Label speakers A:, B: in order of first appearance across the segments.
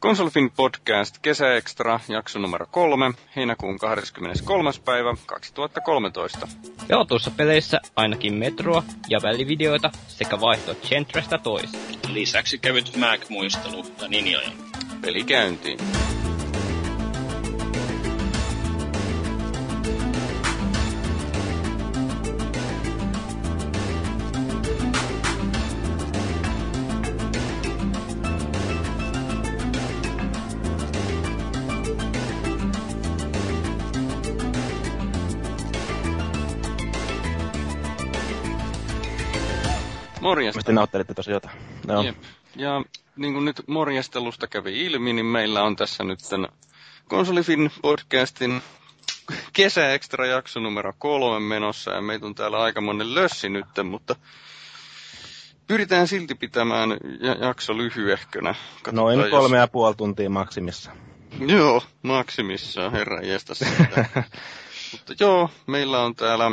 A: Konsolfin podcast Kesäekstra, jakso numero kolme, heinäkuun 23. päivä 2013.
B: Pelotuissa peleissä ainakin metroa ja välivideoita sekä vaihto Gentresta tois.
C: Lisäksi kevyt Mac-muistelu ja ninjoja.
A: Peli käyntiin. Morjesta.
D: Mistä nauttelitte tosi jotain.
A: Joo. Jep. Ja niin kuin nyt morjestelusta kävi ilmi, niin meillä on tässä nyt tämän Konsolifin podcastin kesäekstra jakso numero kolme menossa ja meitä on täällä aika monen lössi nyt, mutta pyritään silti pitämään jakso lyhyehkönä.
D: Katsotaan, Noin jos... kolme ja puoli tuntia maksimissa.
A: Joo, maksimissa, herra jestas. mutta joo, meillä on täällä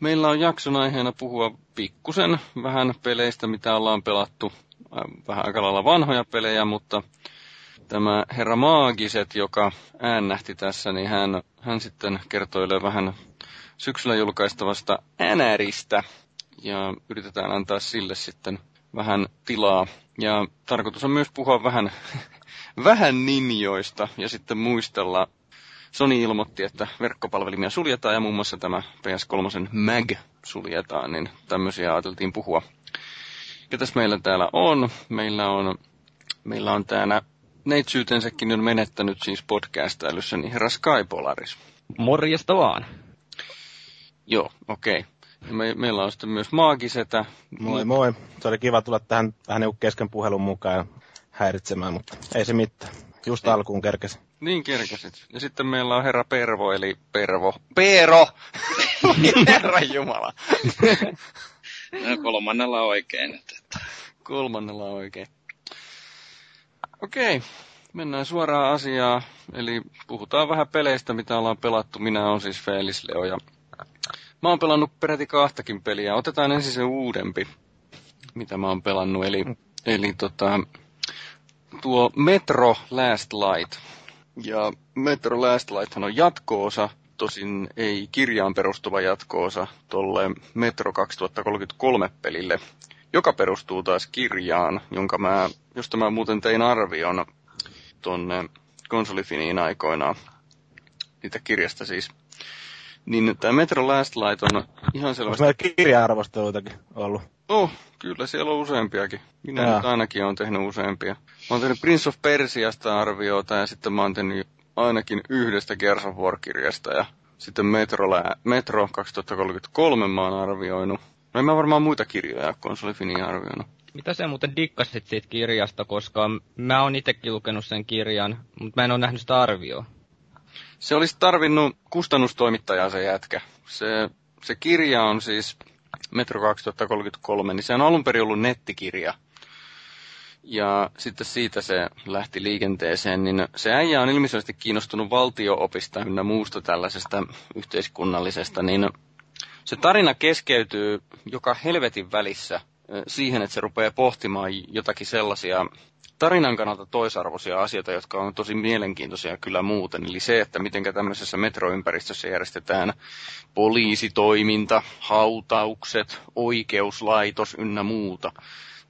A: Meillä on jakson aiheena puhua pikkusen vähän peleistä, mitä ollaan pelattu. Vähän aika lailla vanhoja pelejä, mutta tämä herra Maagiset, joka äännähti tässä, niin hän, hän sitten kertoilee vähän syksyllä julkaistavasta NRistä. Ja yritetään antaa sille sitten vähän tilaa. Ja tarkoitus on myös puhua vähän, vähän ninjoista ja sitten muistella Sony ilmoitti, että verkkopalvelimia suljetaan ja muun muassa tämä PS3 Mag suljetaan, niin tämmöisiä ajateltiin puhua. Ketäs meillä täällä on? Meillä on, meillä on täällä neitsyytensäkin on menettänyt siis podcastailussa, niin herra Sky Polaris.
B: Morjesta vaan.
A: Joo, okei. Okay. Me, meillä on sitten myös Maagisetä.
D: Moi moi. Se oli kiva tulla tähän vähän niin kesken puhelun mukaan häiritsemään, mutta ei se mitään. Just alkuun kerkesi.
A: Niin kerkesit. Ja sitten meillä on herra Pervo, eli Pervo. Peero! herra Jumala.
C: no, kolmannella oikein. Että...
A: Kolmannella oikein. Okei, mennään suoraan asiaan. Eli puhutaan vähän peleistä, mitä ollaan pelattu. Minä olen siis Felis Leo ja mä oon pelannut peräti kahtakin peliä. Otetaan ensin se uudempi, mitä mä oon pelannut. Eli, eli tota, tuo Metro Last Light. Ja Metro Last Light on jatkoosa, tosin ei kirjaan perustuva jatkoosa tuolle Metro 2033 pelille, joka perustuu taas kirjaan, jonka mä, josta mä muuten tein arvion tonne konsolifiniin aikoinaan, niitä kirjasta siis. Niin tämä Metro Last Light on ihan selvästi...
D: Onko kirja-arvosteluitakin ollut?
A: Oh, kyllä siellä on useampiakin. Minä ja. nyt ainakin olen tehnyt useampia. Mä oon tehnyt Prince of Persiasta arviota ja sitten mä oon tehnyt ainakin yhdestä Gears of War-kirjasta ja sitten Metro, Metro 2033 mä oon arvioinut. No en mä varmaan muita kirjoja konsolifiniin arvioinut.
B: Mitä sä muuten dikkasit siitä kirjasta, koska mä oon itsekin lukenut sen kirjan, mutta mä en ole nähnyt sitä arvioa.
A: Se olisi tarvinnut kustannustoimittajaa se jätkä. Se, se kirja on siis Metro 2033, niin se on alun perin ollut nettikirja. Ja sitten siitä se lähti liikenteeseen, niin se äijä on ilmeisesti kiinnostunut valtioopista ynnä muusta tällaisesta yhteiskunnallisesta, niin se tarina keskeytyy joka helvetin välissä siihen, että se rupeaa pohtimaan jotakin sellaisia tarinan kannalta toisarvoisia asioita, jotka on tosi mielenkiintoisia kyllä muuten. Eli se, että miten tämmöisessä metroympäristössä järjestetään poliisitoiminta, hautaukset, oikeuslaitos ynnä muuta.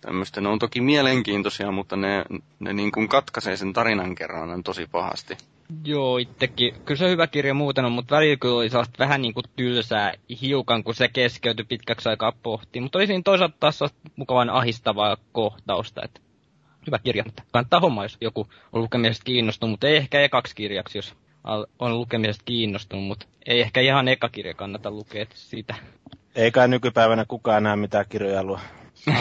A: Tämmöistä ne on toki mielenkiintoisia, mutta ne, ne niin kuin katkaisee sen tarinan kerran tosi pahasti.
B: Joo, itsekin. Kyllä se hyvä kirja muuten on, mutta välillä kyllä oli vähän niin kuin tylsää hiukan, kun se keskeytyi pitkäksi aikaa pohtiin. Mutta oli siinä toisaalta taas mukavan ahistavaa kohtausta, että hyvä kirja. Kannattaa homma, jos joku on lukemisesta kiinnostunut, mutta ei ehkä ekaksi kirjaksi, jos on lukemisesta kiinnostunut, mutta ei ehkä ihan eka kirja kannata lukea sitä.
D: Ei kai nykypäivänä kukaan näe mitään kirjoja luo.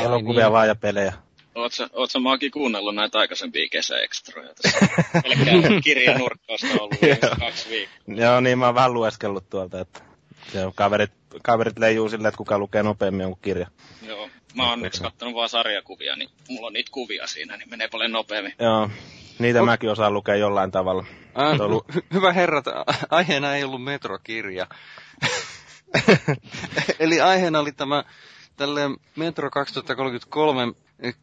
D: Elokuvia niin. vaan ja pelejä.
C: Oletko, ootko Maaki kuunnellut näitä aikaisempia kesäekstroja tässä? Pelkkää kirjanurkkausta ollut kaksi viikkoa.
D: Joo, niin mä oon vähän lueskellut tuolta, että se on kaverit, kaverit leijuu silleen, että kuka lukee nopeammin jonkun kirja.
C: Joo, mä oon onneksi kattonut vaan sarjakuvia, niin mulla on niitä kuvia siinä, niin menee paljon nopeammin.
D: Joo, niitä Ot... mäkin osaan lukea jollain tavalla.
A: Äh, ollut... Hyvä herra, aiheena ei ollut metrokirja. Eli aiheena oli tämä tälle Metro 2033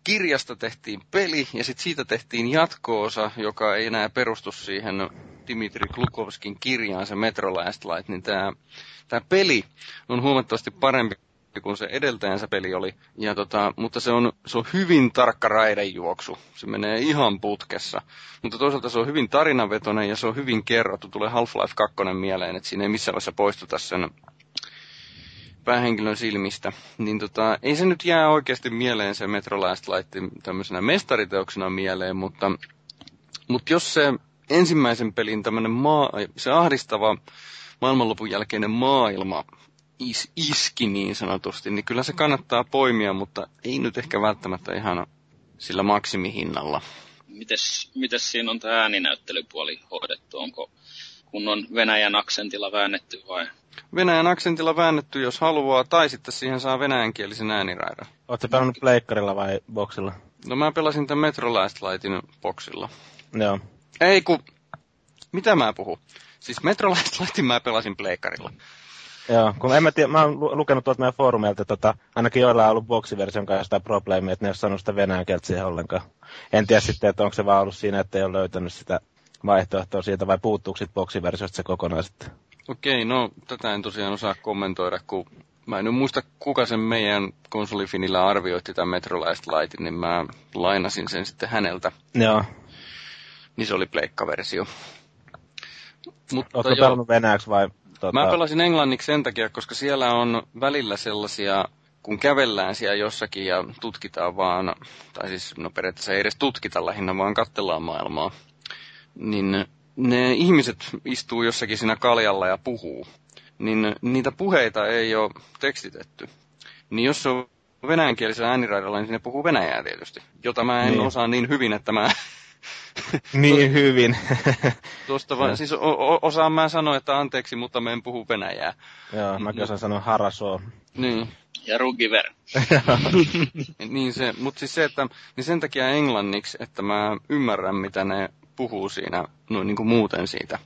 A: kirjasta tehtiin peli ja sitten siitä tehtiin jatkoosa, joka ei enää perustu siihen Dimitri Klukovskin kirjaan, se Metro Last Light, niin tämä tää peli on huomattavasti parempi kuin se edeltäjänsä peli oli. Ja tota, mutta se on, se on hyvin tarkka raidejuoksu. Se menee ihan putkessa. Mutta toisaalta se on hyvin tarinavetoinen ja se on hyvin kerrottu. Tulee Half-Life 2 mieleen, että siinä ei missään vaiheessa poistuta sen päähenkilön silmistä, niin tota, ei se nyt jää oikeasti mieleen se Metro Last Light tämmöisenä mestariteoksena mieleen, mutta, mutta jos se ensimmäisen pelin tämmöinen maa, se ahdistava maailmanlopun jälkeinen maailma is, iski niin sanotusti, niin kyllä se kannattaa poimia, mutta ei nyt ehkä välttämättä ihan sillä maksimihinnalla.
C: Mites, mites siinä on tämä ääninäyttelypuoli hoidettu? Onko kun on Venäjän aksentilla väännetty vai?
A: Venäjän aksentilla väännetty, jos haluaa, tai sitten siihen saa venäjänkielisen ääniraidan.
D: Oletko pelannut pleikkarilla vai boksilla?
A: No mä pelasin tämän Metro Last Lightin boksilla.
D: Joo.
A: Ei ku... Mitä mä puhun? Siis Metro Last Lightin mä pelasin pleikkarilla.
D: Joo, kun en mä tiedä, mä oon lukenut tuolta meidän foorumeilta, että tota, ainakin joilla on ollut boksiversion kanssa sitä probleemia, että ne ei ole saanut sitä venäjän kieltä siihen ollenkaan. En tiedä sitten, että onko se vaan ollut siinä, että ei ole löytänyt sitä vaihtoehtoa siitä, vai puuttuuko sitten boksiversiosta se kokonaan sitten?
A: Okei, no tätä en tosiaan osaa kommentoida, kun mä en muista kuka sen meidän konsolifinillä arvioitti tämän Metro Last Lightin, niin mä lainasin sen sitten häneltä.
D: Joo.
A: Niin se oli pleikkaversio.
D: Mutta Oletko jo, pelannut venäjäksi vai?
A: Tota... Mä pelasin englanniksi sen takia, koska siellä on välillä sellaisia, kun kävellään siellä jossakin ja tutkitaan vaan, tai siis no periaatteessa ei edes tutkita lähinnä, vaan katsellaan maailmaa niin ne ihmiset istuu jossakin siinä kaljalla ja puhuu, niin niitä puheita ei ole tekstitetty. Niin jos se on venäjänkielisellä ääniraidalla, niin ne puhuu venäjää tietysti, jota mä en niin. osaa niin hyvin, että mä...
D: niin hyvin.
A: Tuosta vaan, siis o- osaan mä sanoa, että anteeksi, mutta mä en puhu venäjää.
D: Joo, mä osaan sanoa harasoo.
A: Niin.
C: Ja rugiver.
A: niin se, mutta siis se, että niin sen takia englanniksi, että mä ymmärrän, mitä ne puhuu siinä no, niin kuin muuten siitä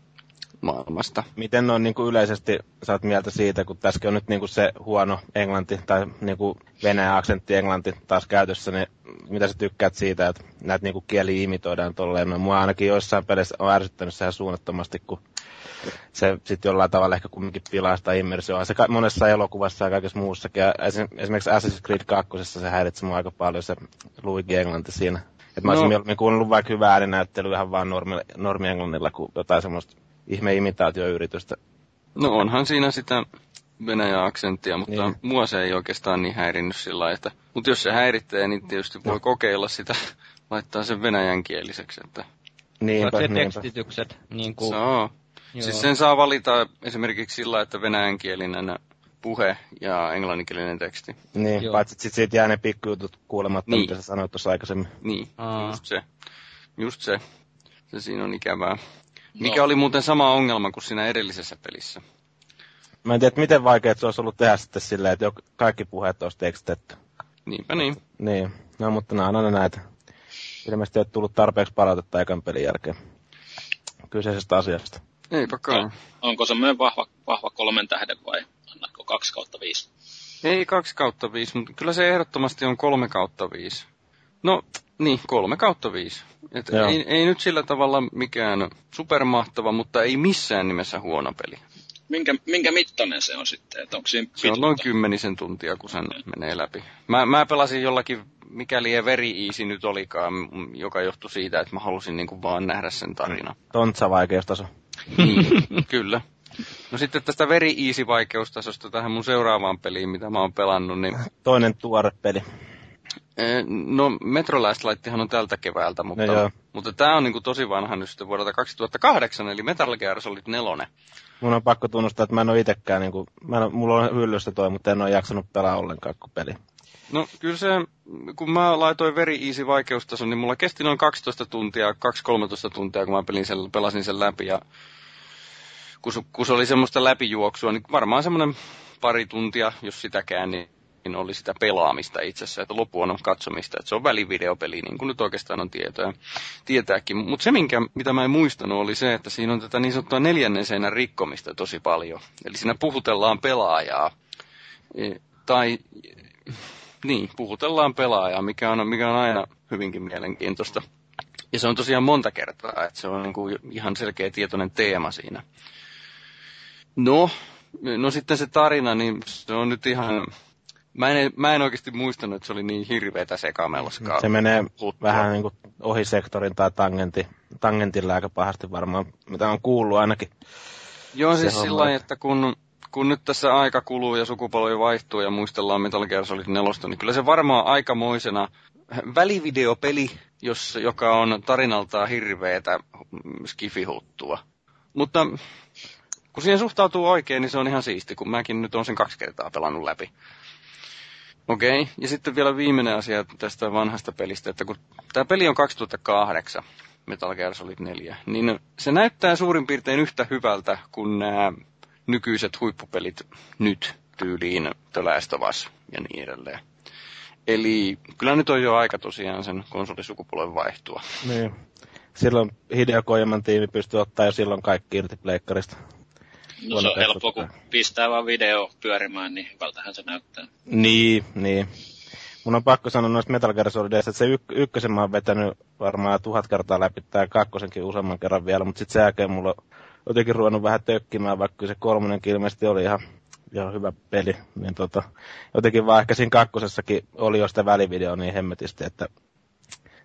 A: maailmasta.
D: Miten on niin kuin yleisesti saat mieltä siitä, kun tässä on nyt niin kuin se huono englanti tai niin kuin venäjä aksentti englanti taas käytössä, niin mitä sä tykkäät siitä, että näitä niin kuin kieli imitoidaan tolleen? No, mua ainakin joissain peleissä on ärsyttänyt sehän suunnattomasti, kun se sitten jollain tavalla ehkä kumminkin pilaa sitä immersioa. Se monessa elokuvassa ja kaikessa muussakin. Ja esimerkiksi Assassin's Creed 2. se häiritsi mua aika paljon se Luigi Englanti siinä että mä olisin no. mieluummin kuunnellut vaikka hyvää ääninäyttelyä ihan vaan normi, normi kuin jotain semmoista ihme imitaatioyritystä.
A: No onhan siinä sitä Venäjän aksenttia, mutta niin. mua se ei oikeastaan niin häirinnyt sillä että, mutta jos se häiritsee, niin tietysti voi no. kokeilla sitä, laittaa sen venäjänkieliseksi, että...
B: Niinpä, se niinpä. tekstitykset, niin kuin...
A: Saa. Siis sen saa valita esimerkiksi sillä, että venäjänkielinen puhe ja englanninkielinen teksti.
D: Niin, Joo. paitsi sitten siitä jää ne pikkujutut kuulematta, niin. mitä sä sanoit tuossa aikaisemmin.
A: Niin, Aa. just se. Just se. Se siinä on ikävää. Mikä no. oli muuten sama ongelma kuin siinä edellisessä pelissä?
D: Mä en tiedä, miten vaikea se olisi ollut tehdä sitten silleen, että kaikki puheet olisi tekstetty.
A: Niinpä niin.
D: Niin, no mutta nämä on aina näitä. Ilmeisesti ei ole tullut tarpeeksi palautetta ekan pelin jälkeen kyseisestä asiasta.
A: Eipä kai.
C: Onko semmoinen vahva, vahva kolmen tähden vai annatko 2 kautta 5?
A: Ei 2 kautta 5, mutta kyllä se ehdottomasti on 3 kautta 5. No, niin, 3 kautta 5. Et ei, ei, nyt sillä tavalla mikään supermahtava, mutta ei missään nimessä huono peli.
C: Minkä, minkä mittainen se on sitten? Että onko siinä
A: se on noin kymmenisen tuntia, kun sen ja. menee läpi. Mä, mä pelasin jollakin, mikäli veri easy nyt olikaan, joka johtui siitä, että mä halusin niinku vaan nähdä sen tarina.
D: Tontsa vaikeustaso.
A: Niin, kyllä. No sitten tästä very easy vaikeustasosta tähän mun seuraavaan peliin, mitä mä oon pelannut, niin...
D: Toinen tuore peli.
A: No, Metro Last Lighthan on tältä keväältä, mutta, no mutta tämä on niin kuin tosi vanha nyt sitten vuodelta 2008, eli Metal Gear Solid 4.
D: Mun on pakko tunnustaa, että mä en ole itsekään, niin kuin, mä en, mulla on hyllystä toi, mutta en ole jaksanut pelaa ollenkaan kuin peli.
A: No kyllä se, kun mä laitoin Very Easy vaikeustason, niin mulla kesti noin 12 tuntia, 2-13 tuntia, kun mä pelin sen, pelasin sen läpi. Ja kun, kun se oli semmoista läpijuoksua, niin varmaan semmoinen pari tuntia, jos sitäkään, niin niin oli sitä pelaamista itse asiassa, että lopu on katsomista, että se on välivideopeli, niin kuin nyt oikeastaan on tietoja tietääkin. Mutta se, minkä, mitä mä en muistanut, oli se, että siinä on tätä niin sanottua neljännen seinän rikkomista tosi paljon. Eli siinä puhutellaan pelaajaa. E, tai niin, puhutellaan pelaajaa, mikä on, mikä on aina hyvinkin mielenkiintoista. Ja se on tosiaan monta kertaa, että se on niin kuin ihan selkeä tietoinen teema siinä. No, no sitten se tarina, niin se on nyt ihan... Mä en, mä en oikeasti muistanut, että se oli niin hirveätä sekamelskaa.
D: Se menee Huttua. vähän niin kuin ohi sektorin tai tangenti, tangentilla aika pahasti varmaan, mitä on kuullut ainakin.
A: Joo, siis sillä lailla, että kun, kun nyt tässä aika kuluu ja sukupolvi vaihtuu ja muistellaan Metal Gear Solid 4, niin kyllä se varmaan aikamoisena välivideopeli, jos, joka on tarinaltaan hirveetä skifihuttua. Mutta kun siihen suhtautuu oikein, niin se on ihan siisti, kun mäkin nyt on sen kaksi kertaa pelannut läpi. Okei, okay. ja sitten vielä viimeinen asia tästä vanhasta pelistä, että kun tämä peli on 2008, Metal Gear Solid 4, niin se näyttää suurin piirtein yhtä hyvältä kuin nämä nykyiset huippupelit nyt tyyliin The Last of Us ja niin edelleen. Eli kyllä nyt on jo aika tosiaan sen konsolisukupolven vaihtua.
D: Niin. Silloin Hideo Kojaman tiimi pystyy ottaa jo silloin kaikki irti pleikkarista.
C: No se on helppo, kun pistää vaan video pyörimään, niin hyvältähän se näyttää.
D: Niin, niin. Mun on pakko sanoa noista Metal Gear Solideista, että se yk- ykkösen mä oon vetänyt varmaan tuhat kertaa läpi, tää kakkosenkin useamman kerran vielä, mutta sitten sen jälkeen mulla on jotenkin ruvennut vähän tökkimään, vaikka se kolmonenkin ilmeisesti oli ihan, ihan hyvä peli. Niin tota, jotenkin vaan ehkä siinä kakkosessakin oli jo sitä välivideoa niin hemmetisti, että,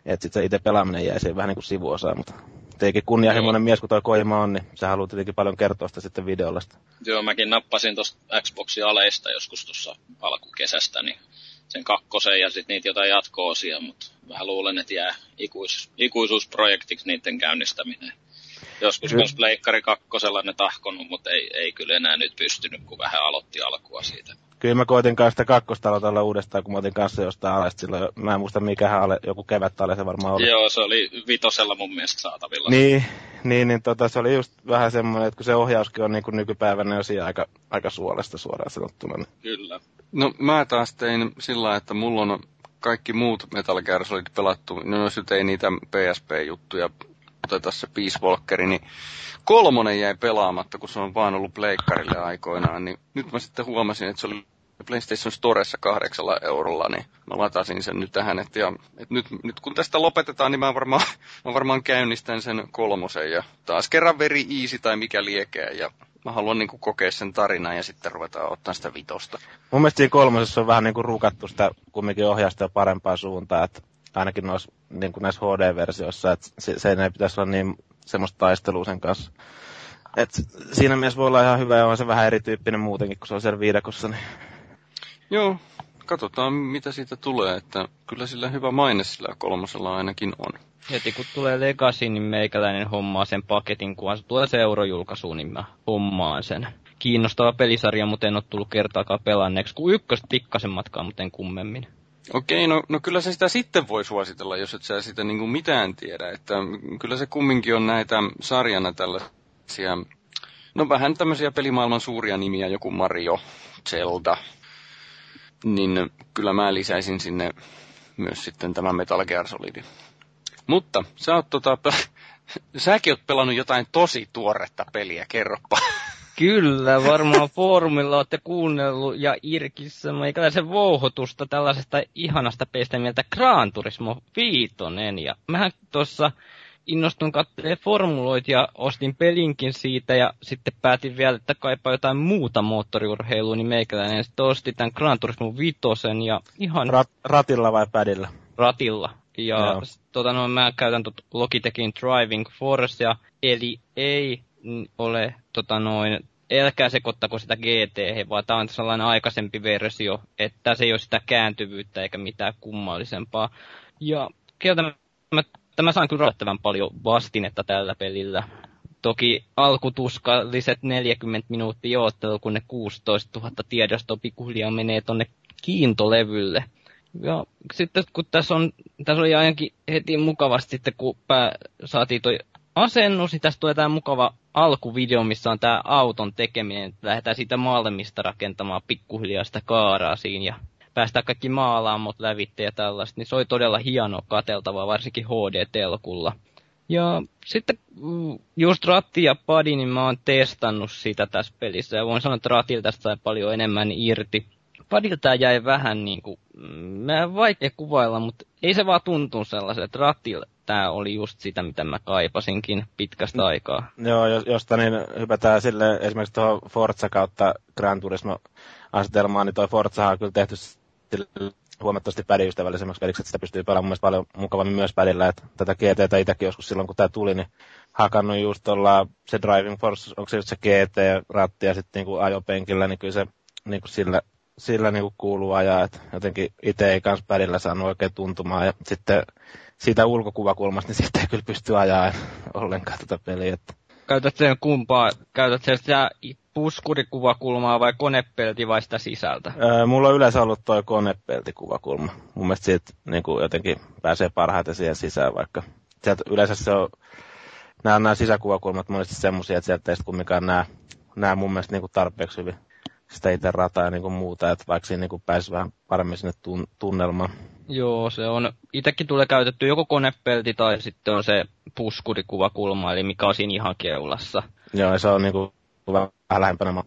D: että sitten se itse pelaaminen jäi siihen vähän niin kuin sivuosaan, mutta tietenkin kunnianhimoinen mies, kun toi Koima on, niin se haluaa tietenkin paljon kertoa sitä sitten videolla.
C: Joo, mäkin nappasin tuosta Xboxin aleista joskus tuossa alkukesästä, niin sen kakkosen ja sitten niitä jotain jatko-osia, mutta vähän luulen, että jää ikuis, ikuisuusprojektiksi niiden käynnistäminen. Joskus myös Pleikkari kakkosella ne tahkonut, mutta ei, ei kyllä enää nyt pystynyt, kun vähän aloitti alkua siitä.
D: Kyllä mä koitin kanssa sitä kakkosta aloitella uudestaan, kun mä otin kanssa jostain alesta silloin. Mä en muista mikähän ale, joku kevät ale se varmaan oli.
C: Joo, se oli vitosella mun mielestä saatavilla.
D: Niin, niin, niin tota, se oli just vähän semmoinen, että kun se ohjauskin on niin kuin nykypäivänä jo siinä aika, aika suolesta suoraan sanottuna. Niin.
C: Kyllä.
A: No mä taas tein sillä että mulla on kaikki muut Metal Gear Solid pelattu. No jos nyt ei niitä PSP-juttuja oteta se Peace Walkeri, niin kolmonen jäi pelaamatta, kun se on vaan ollut pleikkarille aikoinaan, niin nyt mä sitten huomasin, että se oli PlayStation Storessa kahdeksalla eurolla, niin mä latasin sen nyt tähän, että, ja, että nyt, nyt, kun tästä lopetetaan, niin mä varmaan, mä varmaan käynnistän sen kolmosen ja taas kerran veri easy tai mikä liekeä ja mä haluan niin kuin kokea sen tarinan ja sitten ruvetaan ottaa sitä vitosta.
D: Mun mielestä siinä kolmosessa on vähän niin kuin rukattu sitä kumminkin ohjausta parempaa suuntaan, että ainakin noissa, niin kuin näissä HD-versioissa, että se, se ei pitäisi olla niin semmoista taistelua sen kanssa. Et siinä mielessä voi olla ihan hyvä ja on se vähän erityyppinen muutenkin, kun se on siellä viidakossa. Niin...
A: Joo, katsotaan mitä siitä tulee, että kyllä sillä hyvä maine sillä kolmosella ainakin on.
B: Heti kun tulee Legacy, niin meikäläinen hommaa sen paketin, kun se tulee se eurojulkaisuun, niin mä hommaan sen. Kiinnostava pelisarja, mutta en ole tullut kertaakaan pelanneeksi, kun ykköstä pikkasen matkaa, mutta en kummemmin.
A: Okei, no, no kyllä se sitä sitten voi suositella, jos et sä sitä niin mitään tiedä. Että kyllä se kumminkin on näitä sarjana tällaisia, no vähän tämmöisiä pelimaailman suuria nimiä, joku Mario, Zelda. Niin kyllä mä lisäisin sinne myös sitten tämän Metal Gear Solidin. Mutta sä oot tota, säkin oot pelannut jotain tosi tuoretta peliä, kerropa.
B: Kyllä, varmaan foorumilla olette kuunnellut ja Irkissä meikäläisen vouhotusta tällaisesta ihanasta peistä mieltä Gran Turismo 5. Ja mähän tuossa innostun katsomaan formuloit ja ostin pelinkin siitä ja sitten päätin vielä, että kaipaa jotain muuta moottoriurheilua, niin meikäläinen sitten osti tämän Gran Turismo 5 ja ihan...
D: Rat, ratilla vai pädillä?
B: Ratilla. Ja tota, no, mä käytän tot Logitechin Driving Forcea, eli ei ole tota noin, älkää sekoittako sitä GT, vaan tämä on sellainen aikaisempi versio, että se ei ole sitä kääntyvyyttä eikä mitään kummallisempaa. Ja kieltämättä mä saan kyllä yllättävän paljon vastinetta tällä pelillä. Toki alkutuskalliset 40 minuuttia oottelu, kun ne 16 000 tiedostoa pikkuhiljaa menee tonne kiintolevylle. Ja sitten kun tässä on, tässä oli ainakin heti mukavasti sitten, kun pää, saatiin toi asennus, niin tästä tulee tämä mukava alkuvideo, missä on tämä auton tekeminen, lähdetään siitä maailmista rakentamaan pikkuhiljaa sitä kaaraa siinä ja päästään kaikki maalaamot lävitte ja tällaista, niin se oli todella hieno kateltavaa, varsinkin HD-telkulla. Ja sitten mm, just Ratti ja Padi, niin mä oon testannut sitä tässä pelissä, ja voin sanoa, että Ratilta tästä sai paljon enemmän irti padilta jäi vähän niinku, mm, mä vaikea kuvailla, mutta ei se vaan tuntunut sellaiselta, että ratilla tämä oli just sitä, mitä mä kaipasinkin pitkästä aikaa.
D: Joo, josta niin hypätään sille esimerkiksi tuohon Forza kautta Gran Turismo asetelmaan, niin toi Forza on kyllä tehty huomattavasti pädiystävällisemmäksi peliksi, että sitä pystyy pelaamaan paljon mukavammin myös pädillä. Että tätä GTtä itsekin joskus silloin, kun tämä tuli, niin hakannut just olla se Driving Force, onko se just se GT-ratti ja sitten niinku ajopenkillä, niin kyllä se niinku sillä, sillä niinku kuuluu ajaa. että jotenkin itse ei kans pädillä saanut oikein tuntumaan. Ja sitten siitä ulkokuvakulmasta, niin sitten ei kyllä pysty ajaa ollenkaan tätä peliä. Että
B: käytät sen kumpaa? Käytät sen sitä puskurikuvakulmaa vai konepelti vai sitä sisältä?
D: Öö, mulla on yleensä ollut toi konepeltikuvakulma. Mun mielestä siitä niin kuin jotenkin pääsee parhaiten siihen sisään, vaikka sieltä yleensä se on, nämä, nämä sisäkuvakulmat monesti semmoisia, että sieltä ei sitten kumminkaan nämä, nämä mun mielestä niin kuin tarpeeksi hyvin sitä itse rataa ja niin kuin muuta, että vaikka siinä niin pääsisi vähän paremmin sinne tun- tunnelmaan.
B: Joo, se on, itsekin tulee käytetty joko konepelti tai sitten on se puskurikuvakulma, eli mikä on siinä ihan keulassa.
D: Joo, se on niinku vähän lähempänä.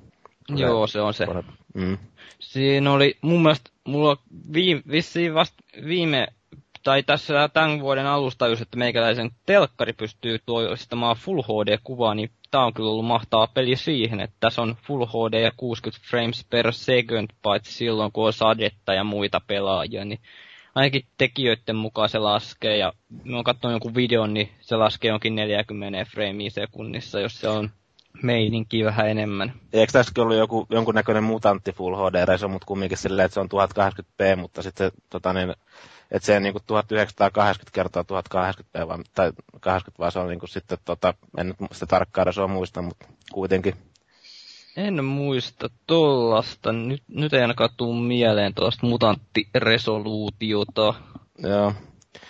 B: Joo, se on se. Mm. Siinä oli mun mielestä, mulla viime, vissiin vasta viime, tai tässä tämän vuoden alusta just, että meikäläisen telkkari pystyy toistamaan Full HD-kuvaa, niin tää on kyllä ollut mahtava peli siihen, että tässä on Full HD ja 60 frames per second, paitsi silloin kun on sadetta ja muita pelaajia, niin ainakin tekijöiden mukaan se laskee, ja mä oon katsonut jonkun videon, niin se laskee jonkin 40 freimiä sekunnissa, jos se on meininki vähän enemmän.
D: Eikö tässäkin ollut joku, jonkunnäköinen mutantti Full HD-reso, mutta kumminkin silleen, että se on 1080p, mutta sitten se, tota niin, että se on niinku 1980 kertaa 1080p, vaan, tai 80 vaan se on niinku sitten, tota, en nyt sitä tarkkaa resoa muista, mutta kuitenkin
B: en muista tollasta. Nyt, nyt ei ainakaan tuu mieleen tuosta mutanttiresoluutiota.
D: Joo.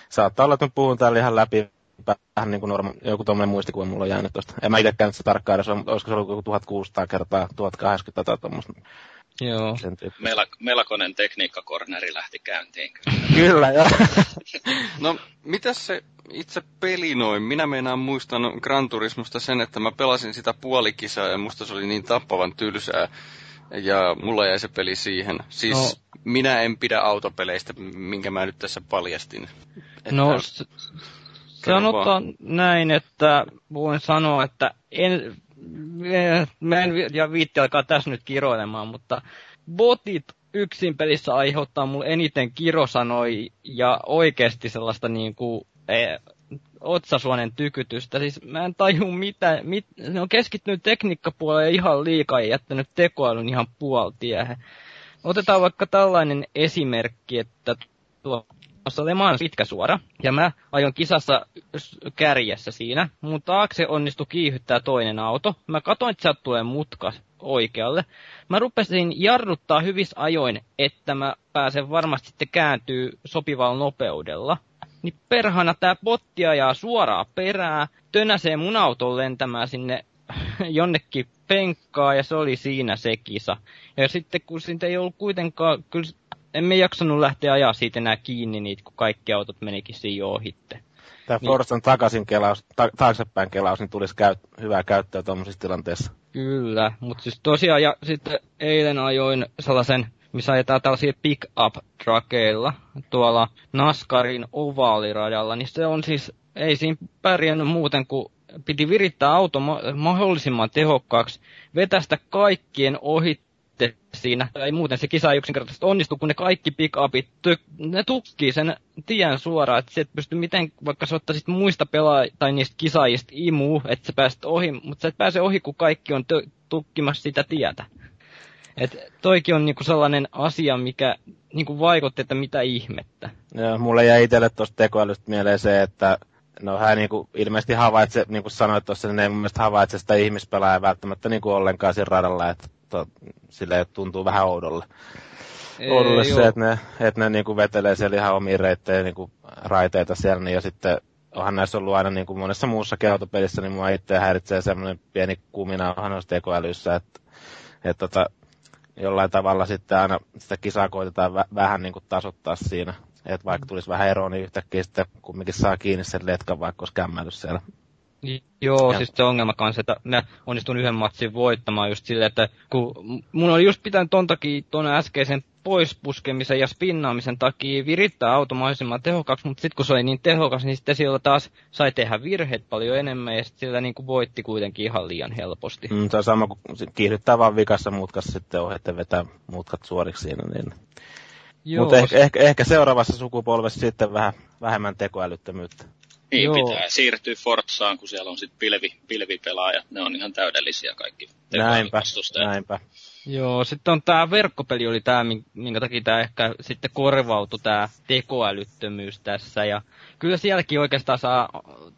D: Saattaa olla, että mä puhun täällä ihan läpi vähän niin kuin norma, joku tuommoinen muistikuva mulla on jäänyt tuosta. En mä itsekään sitä tarkkaan edes, olisiko se ollut joku 1600 kertaa 1080 tai tuommoista.
B: Joo.
C: Meillä, melkoinen tekniikkakorneri lähti käyntiin.
D: Kyllä, joo.
A: no, mitäs se itse peli noin? Minä meinaan muistan Gran Turismosta sen, että mä pelasin sitä puolikisaa ja musta se oli niin tappavan tylsää. Ja mulla jäi se peli siihen. Siis no. minä en pidä autopeleistä, minkä mä nyt tässä paljastin.
B: Että no, sanotaan näin, että voin sanoa, että en, mä en ja viitti alkaa tässä nyt kiroilemaan, mutta botit yksin pelissä aiheuttaa mulle eniten kirosanoi ja oikeasti sellaista niin kuin, e, otsasuonen tykytystä. Siis mä en taju mitä, mit, ne on keskittynyt tekniikkapuolelle ihan liikaa ja jättänyt tekoälyn ihan puoltiehen. Otetaan vaikka tällainen esimerkki, että tuo Le Mans pitkä suora, ja mä ajon kisassa kärjessä siinä. Mun taakse onnistui kiihyttää toinen auto. Mä katoin, että sieltä tulee mutka oikealle. Mä rupesin jarruttaa hyvissä ajoin, että mä pääsen varmasti sitten kääntyy sopivalla nopeudella. Niin perhana tää botti ajaa suoraa perää, tönäsee mun auton lentämään sinne jonnekin penkkaa ja se oli siinä se kisa. Ja sitten kun siitä ei ollut kuitenkaan, kyllä emme jaksanut lähteä ajaa siitä enää kiinni niitä, kun kaikki autot menikin siinä ohitte.
D: Tämä niin. Forzan takaisin kelaus, ta- taaksepäin kelaus, niin tulisi käy- hyvää käyttöä tuommoisissa tilanteissa.
B: Kyllä, mutta siis tosiaan, ja sitten eilen ajoin sellaisen, missä ajetaan tällaisia pick-up-trakeilla tuolla Naskarin ovaaliradalla, niin se on siis, ei siinä pärjännyt muuten kuin piti virittää auto mahdollisimman tehokkaaksi, vetästä kaikkien ohi sitten siinä. Ei muuten se kisa ei yksinkertaisesti onnistu, kun ne kaikki pick-upit, ne tukkii sen tien suoraan, että sä et pysty miten, vaikka sä ottaisit muista pelaa tai niistä kisaajista imu, että sä pääset ohi, mutta sä et pääse ohi, kun kaikki on tukkimassa sitä tietä. Et toikin on niinku sellainen asia, mikä niinku vaikutti, että mitä ihmettä.
D: Joo, mulle jäi itselle tuosta tekoälystä mieleen se, että no hän niinku ilmeisesti havaitse, niin kuin sanoit tuossa, niin ei mun mielestä havaitse sitä ihmispelaajaa välttämättä niinku ollenkaan siinä radalla, että to, sille tuntuu vähän oudolle. Ei, oudolle se, että ne, että ne niinku vetelee siellä ihan omiin reittejä niinku raiteita siellä, niin ja sitten onhan näissä ollut aina niin kuin monessa muussa autopelissä, niin mua itse häiritsee semmoinen pieni kumina onhan noissa tekoälyssä, että, että tota, jollain tavalla sitten aina sitä kisaa koitetaan vä- vähän niin kuin tasoittaa siinä. Että vaikka tulisi vähän eroa, niin yhtäkkiä sitten kumminkin saa kiinni sen letkan, vaikka olisi kämmäillyt siellä.
B: Joo, ja. siis se ongelma kanssa, että mä onnistun yhden matsin voittamaan just silleen, että kun mun oli just pitänyt ton takia tuon äskeisen poispuskemisen ja spinnaamisen takia virittää auto mahdollisimman tehokaksi, mutta sitten kun se oli niin tehokas, niin sitten sillä taas sai tehdä virheet paljon enemmän ja sitten sillä niin kuin voitti kuitenkin ihan liian helposti.
D: Mm, se on sama kuin kiihdyttää vaan vikassa mutkassa sitten ohjeiden vetää mutkat suoriksi siinä. Niin. Mutta ehkä, ehkä, ehkä, seuraavassa sukupolvessa sitten vähän vähemmän tekoälyttömyyttä.
C: Niin, Joo. pitää siirtyä Forzaan, kun siellä on sitten pilvi, pilvipelaajat. Ne on ihan täydellisiä kaikki.
D: Näinpä, näinpä.
B: Joo, sitten on tämä verkkopeli oli tämä, minkä takia tämä ehkä sitten korvautui tämä tekoälyttömyys tässä. Ja kyllä sielläkin oikeastaan saa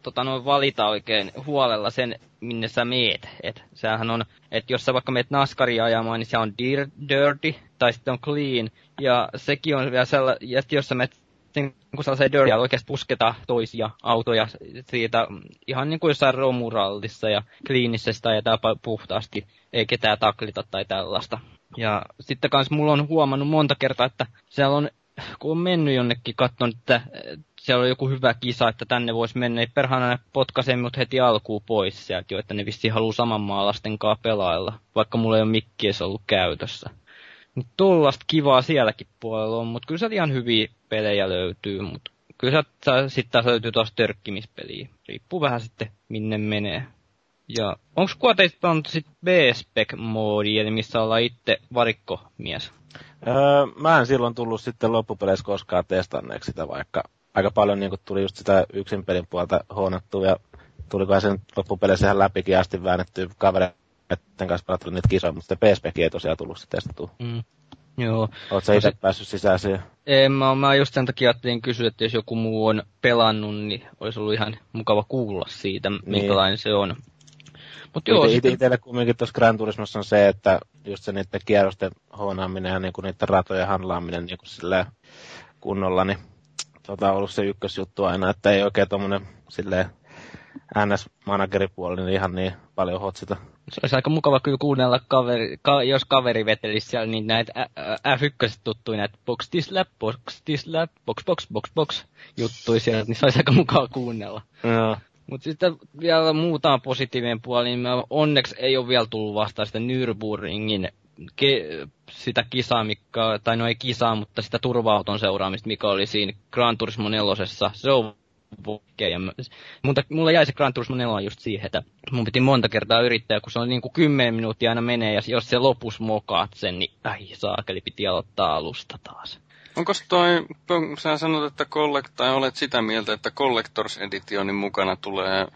B: tota, noin valita oikein huolella sen, minne sä meet. Et sehän on, että jos sä vaikka meet naskaria ajamaan, niin se on dirty tai sitten on clean. Ja sekin on vielä sellainen, että jos sä meet niin kuin sellaiseen dirty oikeasti pusketa toisia autoja siitä ihan niin kuin jossain romurallissa ja kliinisestä ja tää puhtaasti, ei ketään taklita tai tällaista. Ja sitten kans mulla on huomannut monta kertaa, että siellä on, kun on mennyt jonnekin katsonut, että siellä on joku hyvä kisa, että tänne voisi mennä, ei perhana potkaise mut heti alkuun pois sieltä jo, että ne vissiin haluaa saman maalasten kanssa pelailla, vaikka mulla ei ole mikki ollut käytössä. Niin tollasta kivaa sielläkin puolella on, mutta kyllä se ihan hyviä pelejä löytyy, mutta kyllä sitten taas löytyy taas törkkimispeliä. Riippuu vähän sitten minne menee. Ja onko kuva teistä pelannut sitten B-spec-moodi, eli missä ollaan itse varikkomies?
D: Öö, mä en silloin tullut sitten loppupeleissä koskaan testanneeksi sitä, vaikka aika paljon niin tuli just sitä yksin pelin puolta huonattua ja tulikohan sen loppupeleissä ihan läpikin asti väännettyä kavereiden kanssa pelattu niitä kisoja, mutta sitten PSP ei tosiaan tullut sitten testattua. Mm.
B: Joo.
D: Oletko itse sit... päässyt sisään siihen?
B: En, mä, mä just sen takia ajattelin kysyä, että jos joku muu on pelannut, niin olisi ollut ihan mukava kuulla siitä, niin. minkälainen se on.
D: Mut joo, ite, sitten... Itselle kumminkin tuossa Gran Turismossa on se, että just se niiden kierrosten hoonaaminen ja niinku niiden ratojen handlaaminen niinku kunnolla, niin tota, ollut se ykkösjuttu aina, että ei oikein tuommoinen silleen NS-manageripuoli niin ihan niin paljon hotsita.
B: Se olisi aika mukava kyllä kuunnella, kaveri, ka, jos kaveri vetelisi siellä niin näitä F1 tuttuja, näitä box this lap, box this lap, box box box box juttuja siellä, niin se olisi aika mukava kuunnella.
D: Joo.
B: Mutta sitten vielä muutama positiivinen puoli, niin onneksi ei ole vielä tullut vastaan sitä Nürburgringin ke, sitä kisaa, mikä, tai no ei kisaa, mutta sitä turva-auton seuraamista, mikä oli siinä Gran Turismo 4. Se on ja mutta mulla jäi se Gran Turismo 4 just siihen, että mun piti monta kertaa yrittää, kun se on niin kuin 10 minuuttia aina menee, ja jos se lopus mokaat sen, niin ai saakeli, piti aloittaa alusta taas.
A: Onko toi, sä sanot, että collect, tai olet sitä mieltä, että Collectors Editionin mukana tulee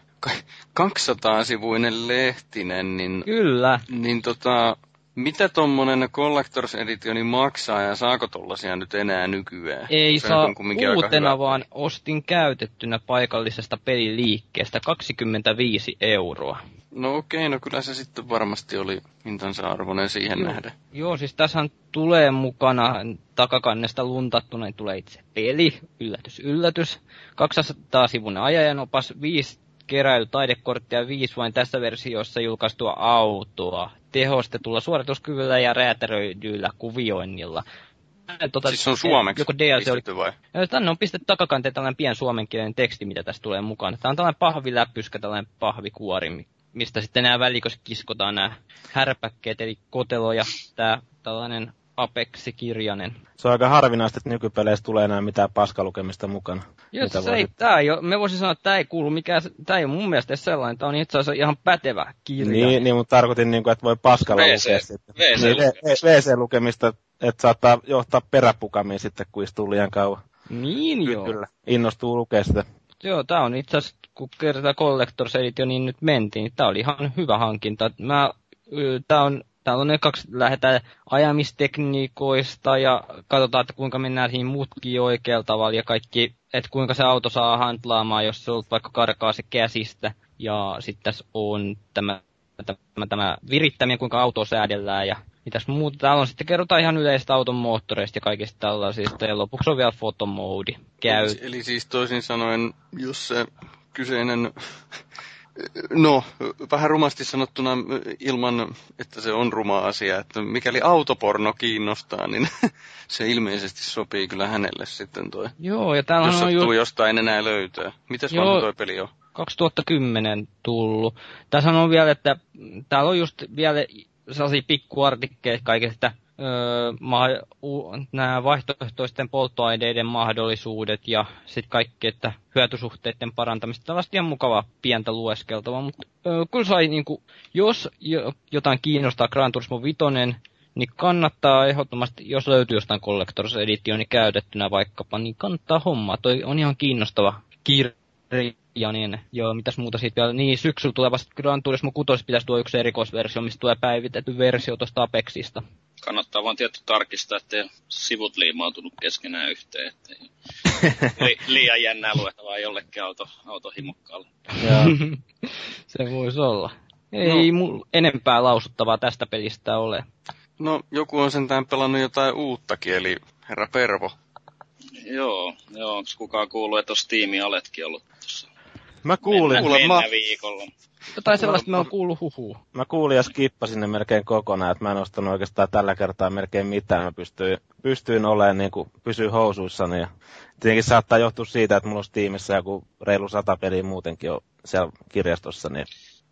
A: 200-sivuinen lehtinen, niin...
B: Kyllä.
A: Niin tota, mitä tuommoinen Collectors Editioni maksaa ja saako tollasia nyt enää nykyään?
B: Ei Se saa uutena, vaan ostin käytettynä paikallisesta peliliikkeestä 25 euroa.
A: No okei, okay, no kyllä se sitten varmasti oli hintansa arvoinen siihen
B: joo,
A: nähden.
B: Joo, siis tässähän tulee mukana takakannesta luntattuna, niin tulee itse peli, yllätys, yllätys. 200 sivun ajajanopas, 5 keräily taidekorttia 5 vain tässä versiossa julkaistua autoa tehostetulla suorituskyvyllä ja räätäröidyillä kuvioinnilla.
A: Tota, siis on suomeksi joko DLC oli... vai?
B: Tänne on pistetty takakanteen tällainen pien suomenkielinen teksti, mitä tässä tulee mukaan. Tämä on tällainen pahviläppyskä, tällainen pahvikuori, mistä sitten nämä välikössä kiskotaan nämä härpäkkeet, eli kotelo ja tämä tällainen Apexi Kirjanen.
D: Se on aika harvinaista, että nykypeleissä tulee enää mitään paskalukemista mukana.
B: Joo, se ei, tää ei ole, me voisin sanoa, että tämä ei kuulu mikään, tämä ei ole mun mielestä sellainen, tämä on itse asiassa ihan pätevä kirja.
D: Niin, niin mutta tarkoitin, niin kuin, että voi paskalla VC, lukea sitten. VC-lukemista, niin, että saattaa johtaa peräpukamiin sitten, kun istuu liian kauan.
B: Niin
D: kyllä,
B: joo.
D: Kyllä, innostuu lukea sitä.
B: Joo, tämä on itse asiassa, kun kertaa Collectors Edition niin nyt mentiin, niin tämä oli ihan hyvä hankinta. Mä, tämä on täällä on ne kaksi, lähdetään ajamistekniikoista ja katsotaan, että kuinka mennään siihen mutkiin oikealla tavalla ja kaikki, että kuinka se auto saa hantlaamaan, jos se on vaikka karkaa se käsistä. Ja sitten tässä on tämä, tämä, tämä virittäminen, kuinka auto säädellään ja mitäs muuta. Täällä on sitten kerrotaan ihan yleistä auton moottoreista ja kaikista tällaisista. Ja lopuksi on vielä fotomoodi. Käy.
A: Eli, eli siis toisin sanoen, jos se kyseinen No, vähän rumasti sanottuna ilman, että se on ruma asia, että mikäli autoporno kiinnostaa, niin se ilmeisesti sopii kyllä hänelle sitten toi.
B: Joo, ja täällä on
A: ju... jostain enää löytää. Mitäs Joo, vanha toi peli on?
B: 2010 tullut. Tässä on vielä, että täällä on just vielä sellaisia pikkuartikkeja kaikesta nämä vaihtoehtoisten polttoaineiden mahdollisuudet ja sitten kaikki, että hyötysuhteiden parantamista. Tällaista ihan mukavaa pientä lueskeltavaa, mutta öö, kyllä sai niinku, jos jo, jotain kiinnostaa Gran Turismo 5, niin kannattaa ehdottomasti, jos löytyy jostain Collectors Editioni käytettynä vaikkapa, niin kannattaa hommaa. Toi on ihan kiinnostava kirja, niin joo, mitäs muuta siitä vielä. Niin, syksyllä tulevasta Gran Turismo 6 pitäisi tuoda yksi erikoisversio, mistä tulee päivitetty versio tuosta Apexista.
C: Kannattaa vaan tietty tarkistaa, ettei sivut liimautunut keskenään yhteen, ettei li, liian jännää luettavaa jollekin auto, autohimokkaalle.
B: Se voisi olla. Ei no. mulla enempää lausuttavaa tästä pelistä ole.
A: No, joku on sentään pelannut jotain uuttakin, eli herra Pervo.
C: Joo, joo onko kukaan kuullut, että on Steam Aletkin ollut
D: Mä kuulin.
C: mennä, mennä viikolla.
B: Jotain sellaista me on kuullut huhuu.
D: Mä kuulin ja skippasin ne melkein kokonaan, että mä en ostanut oikeastaan tällä kertaa melkein mitään. Mä pystyin, pystyin olemaan niin kuin, pysyy housuissani. Ja tietenkin saattaa johtua siitä, että mulla on Steamissa joku reilu sata peliä muutenkin jo siellä kirjastossa. Niin...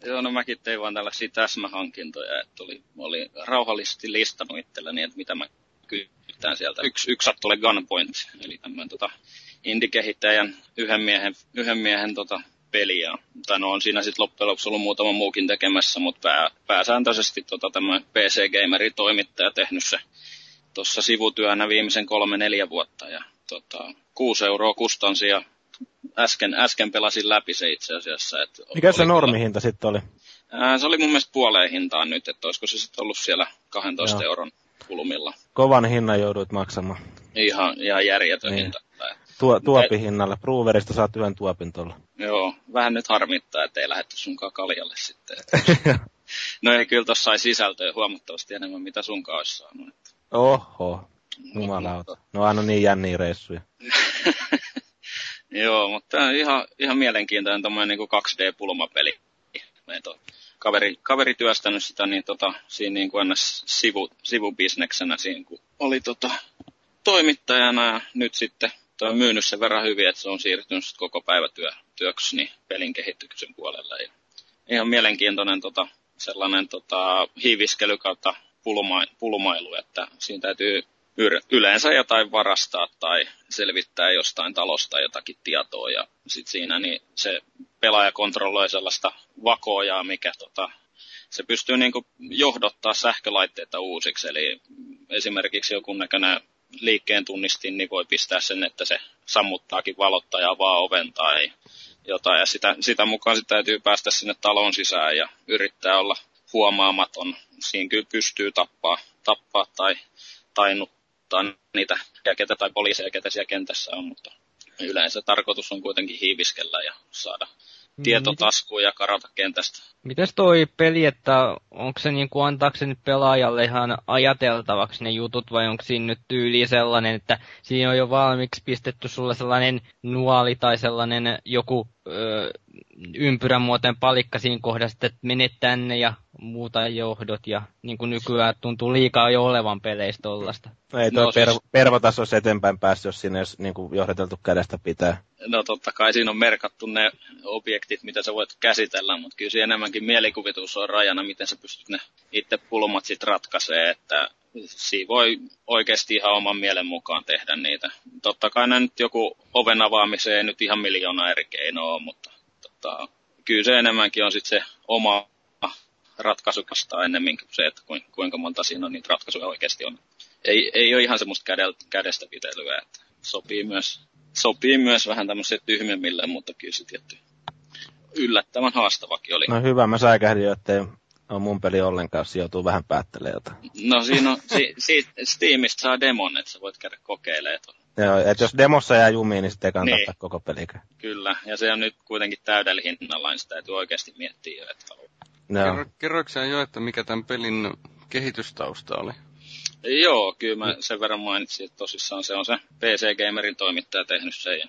C: Joo, no mäkin tein vaan tällaisia täsmähankintoja, että oli, oli rauhallisesti listannut itselleni, että mitä mä kyttään sieltä. Yksi, yksi sattui Gunpoint, eli tämmöinen tota, indie-kehittäjän yhden miehen, yhden miehen tota, peliä. Tai no on siinä sitten loppujen lopuksi ollut muutama muukin tekemässä, mutta pää, pääsääntöisesti tota, tämä PC Gamerin toimittaja tehnyt se tuossa sivutyönä viimeisen kolme neljä vuotta. Ja tota, kuusi euroa kustansia. Äsken, äsken pelasin läpi se itse asiassa. Et
D: Mikä se normihinta sitten oli?
C: Ää, se oli mun mielestä puoleen hintaan nyt, että olisiko se sitten ollut siellä 12 Joo. euron kulmilla.
D: Kovan hinnan jouduit maksamaan.
C: Ihan, ihan järjetön niin. hinta.
D: Tuo, tuopihinnalla. Proverista saat yhden tuopin tuolla.
C: Joo, vähän nyt harmittaa, että ei lähdetty sunkaan kaljalle sitten. no ei, kyllä tossa sai sisältöä huomattavasti enemmän, mitä sunkaan olisi saanut. Että.
D: Oho, jumalauta. No aina niin jänniä reissuja.
C: Joo, mutta ihan, ihan mielenkiintoinen tommoinen niin 2D-pulmapeli. Meitä on kaveri, kaveri työstänyt sitä niin tota, siinä niin kuin sivu, sivubisneksenä siinä, kun oli tota, toimittajana ja nyt sitten on myynyt sen verran hyvin, että se on siirtynyt koko päivä työ, työksi niin pelin kehityksen puolelle. Ja ihan mielenkiintoinen tota, sellainen tota, hiiviskely kautta pulma, pulmailu, että siinä täytyy yleensä jotain varastaa tai selvittää jostain talosta jotakin tietoa ja sitten siinä niin se pelaaja kontrolloi sellaista vakoojaa, mikä tota, se pystyy niinku johdottaa sähkölaitteita uusiksi, eli esimerkiksi joku näköinen liikkeen tunnistin, niin voi pistää sen, että se sammuttaakin valottaa ja avaa oven tai jotain. Ja sitä, sitä mukaan sitten täytyy päästä sinne talon sisään ja yrittää olla huomaamaton. Siinä kyllä pystyy tappaa, tappaa tai tainnuttaa niitä ja ketä tai poliiseja, ketä siellä kentässä on, mutta yleensä tarkoitus on kuitenkin hiiviskellä ja saada tietotaskuun ja karata kentästä.
B: Mites toi peli, että onko se niinku antaako se nyt pelaajalle ihan ajateltavaksi ne jutut vai onko siinä nyt tyyli sellainen, että siinä on jo valmiiksi pistetty sulle sellainen nuoli tai sellainen joku öö, ympyränmuotoinen palikka siinä kohdassa, että menet tänne ja muuta johdot ja niin kuin nykyään tuntuu liikaa jo olevan peleistä tollasta.
D: Ei tuo no, per, siis... pervotaso olisi eteenpäin päässyt, jos sinne olisi niin kuin johdateltu kädestä pitää.
C: No totta kai siinä on merkattu ne objektit, mitä sä voit käsitellä, mutta kyllä siinä enemmänkin mielikuvitus on rajana, miten sä pystyt ne itse pulmat sitten ratkaisee, että siinä voi oikeasti ihan oman mielen mukaan tehdä niitä. Totta kai nyt joku oven avaamiseen ei nyt ihan miljoona eri keinoa mutta tota, kyllä se enemmänkin on sitten se oma ratkaisu kastaa ennemmin kuin se, että kuinka monta siinä on niitä ratkaisuja oikeasti on. Ei, ei ole ihan semmoista kädestä pitelyä, että sopii myös, sopii myös vähän tämmöiselle tyhmemmille, mutta kyllä se tietty yllättävän haastavakin oli.
D: No hyvä, mä säikähdin jo, ettei ole mun peli ollenkaan, jos joutuu vähän päättelemään jotain.
C: No siinä on, si, si, Steamista saa demon, että sä voit käydä kokeilemaan
D: Joo, että jos demossa jää jumiin, niin sitten ei kannata niin. koko pelikään.
C: Kyllä, ja se on nyt kuitenkin täydellä hinnalla, niin sitä täytyy oikeasti miettiä jo, että
A: Kerro, kerroiko jo, että mikä tämän pelin kehitystausta oli?
C: Joo, kyllä mä sen verran mainitsin, että tosissaan se on se PC Gamerin toimittaja tehnyt sen.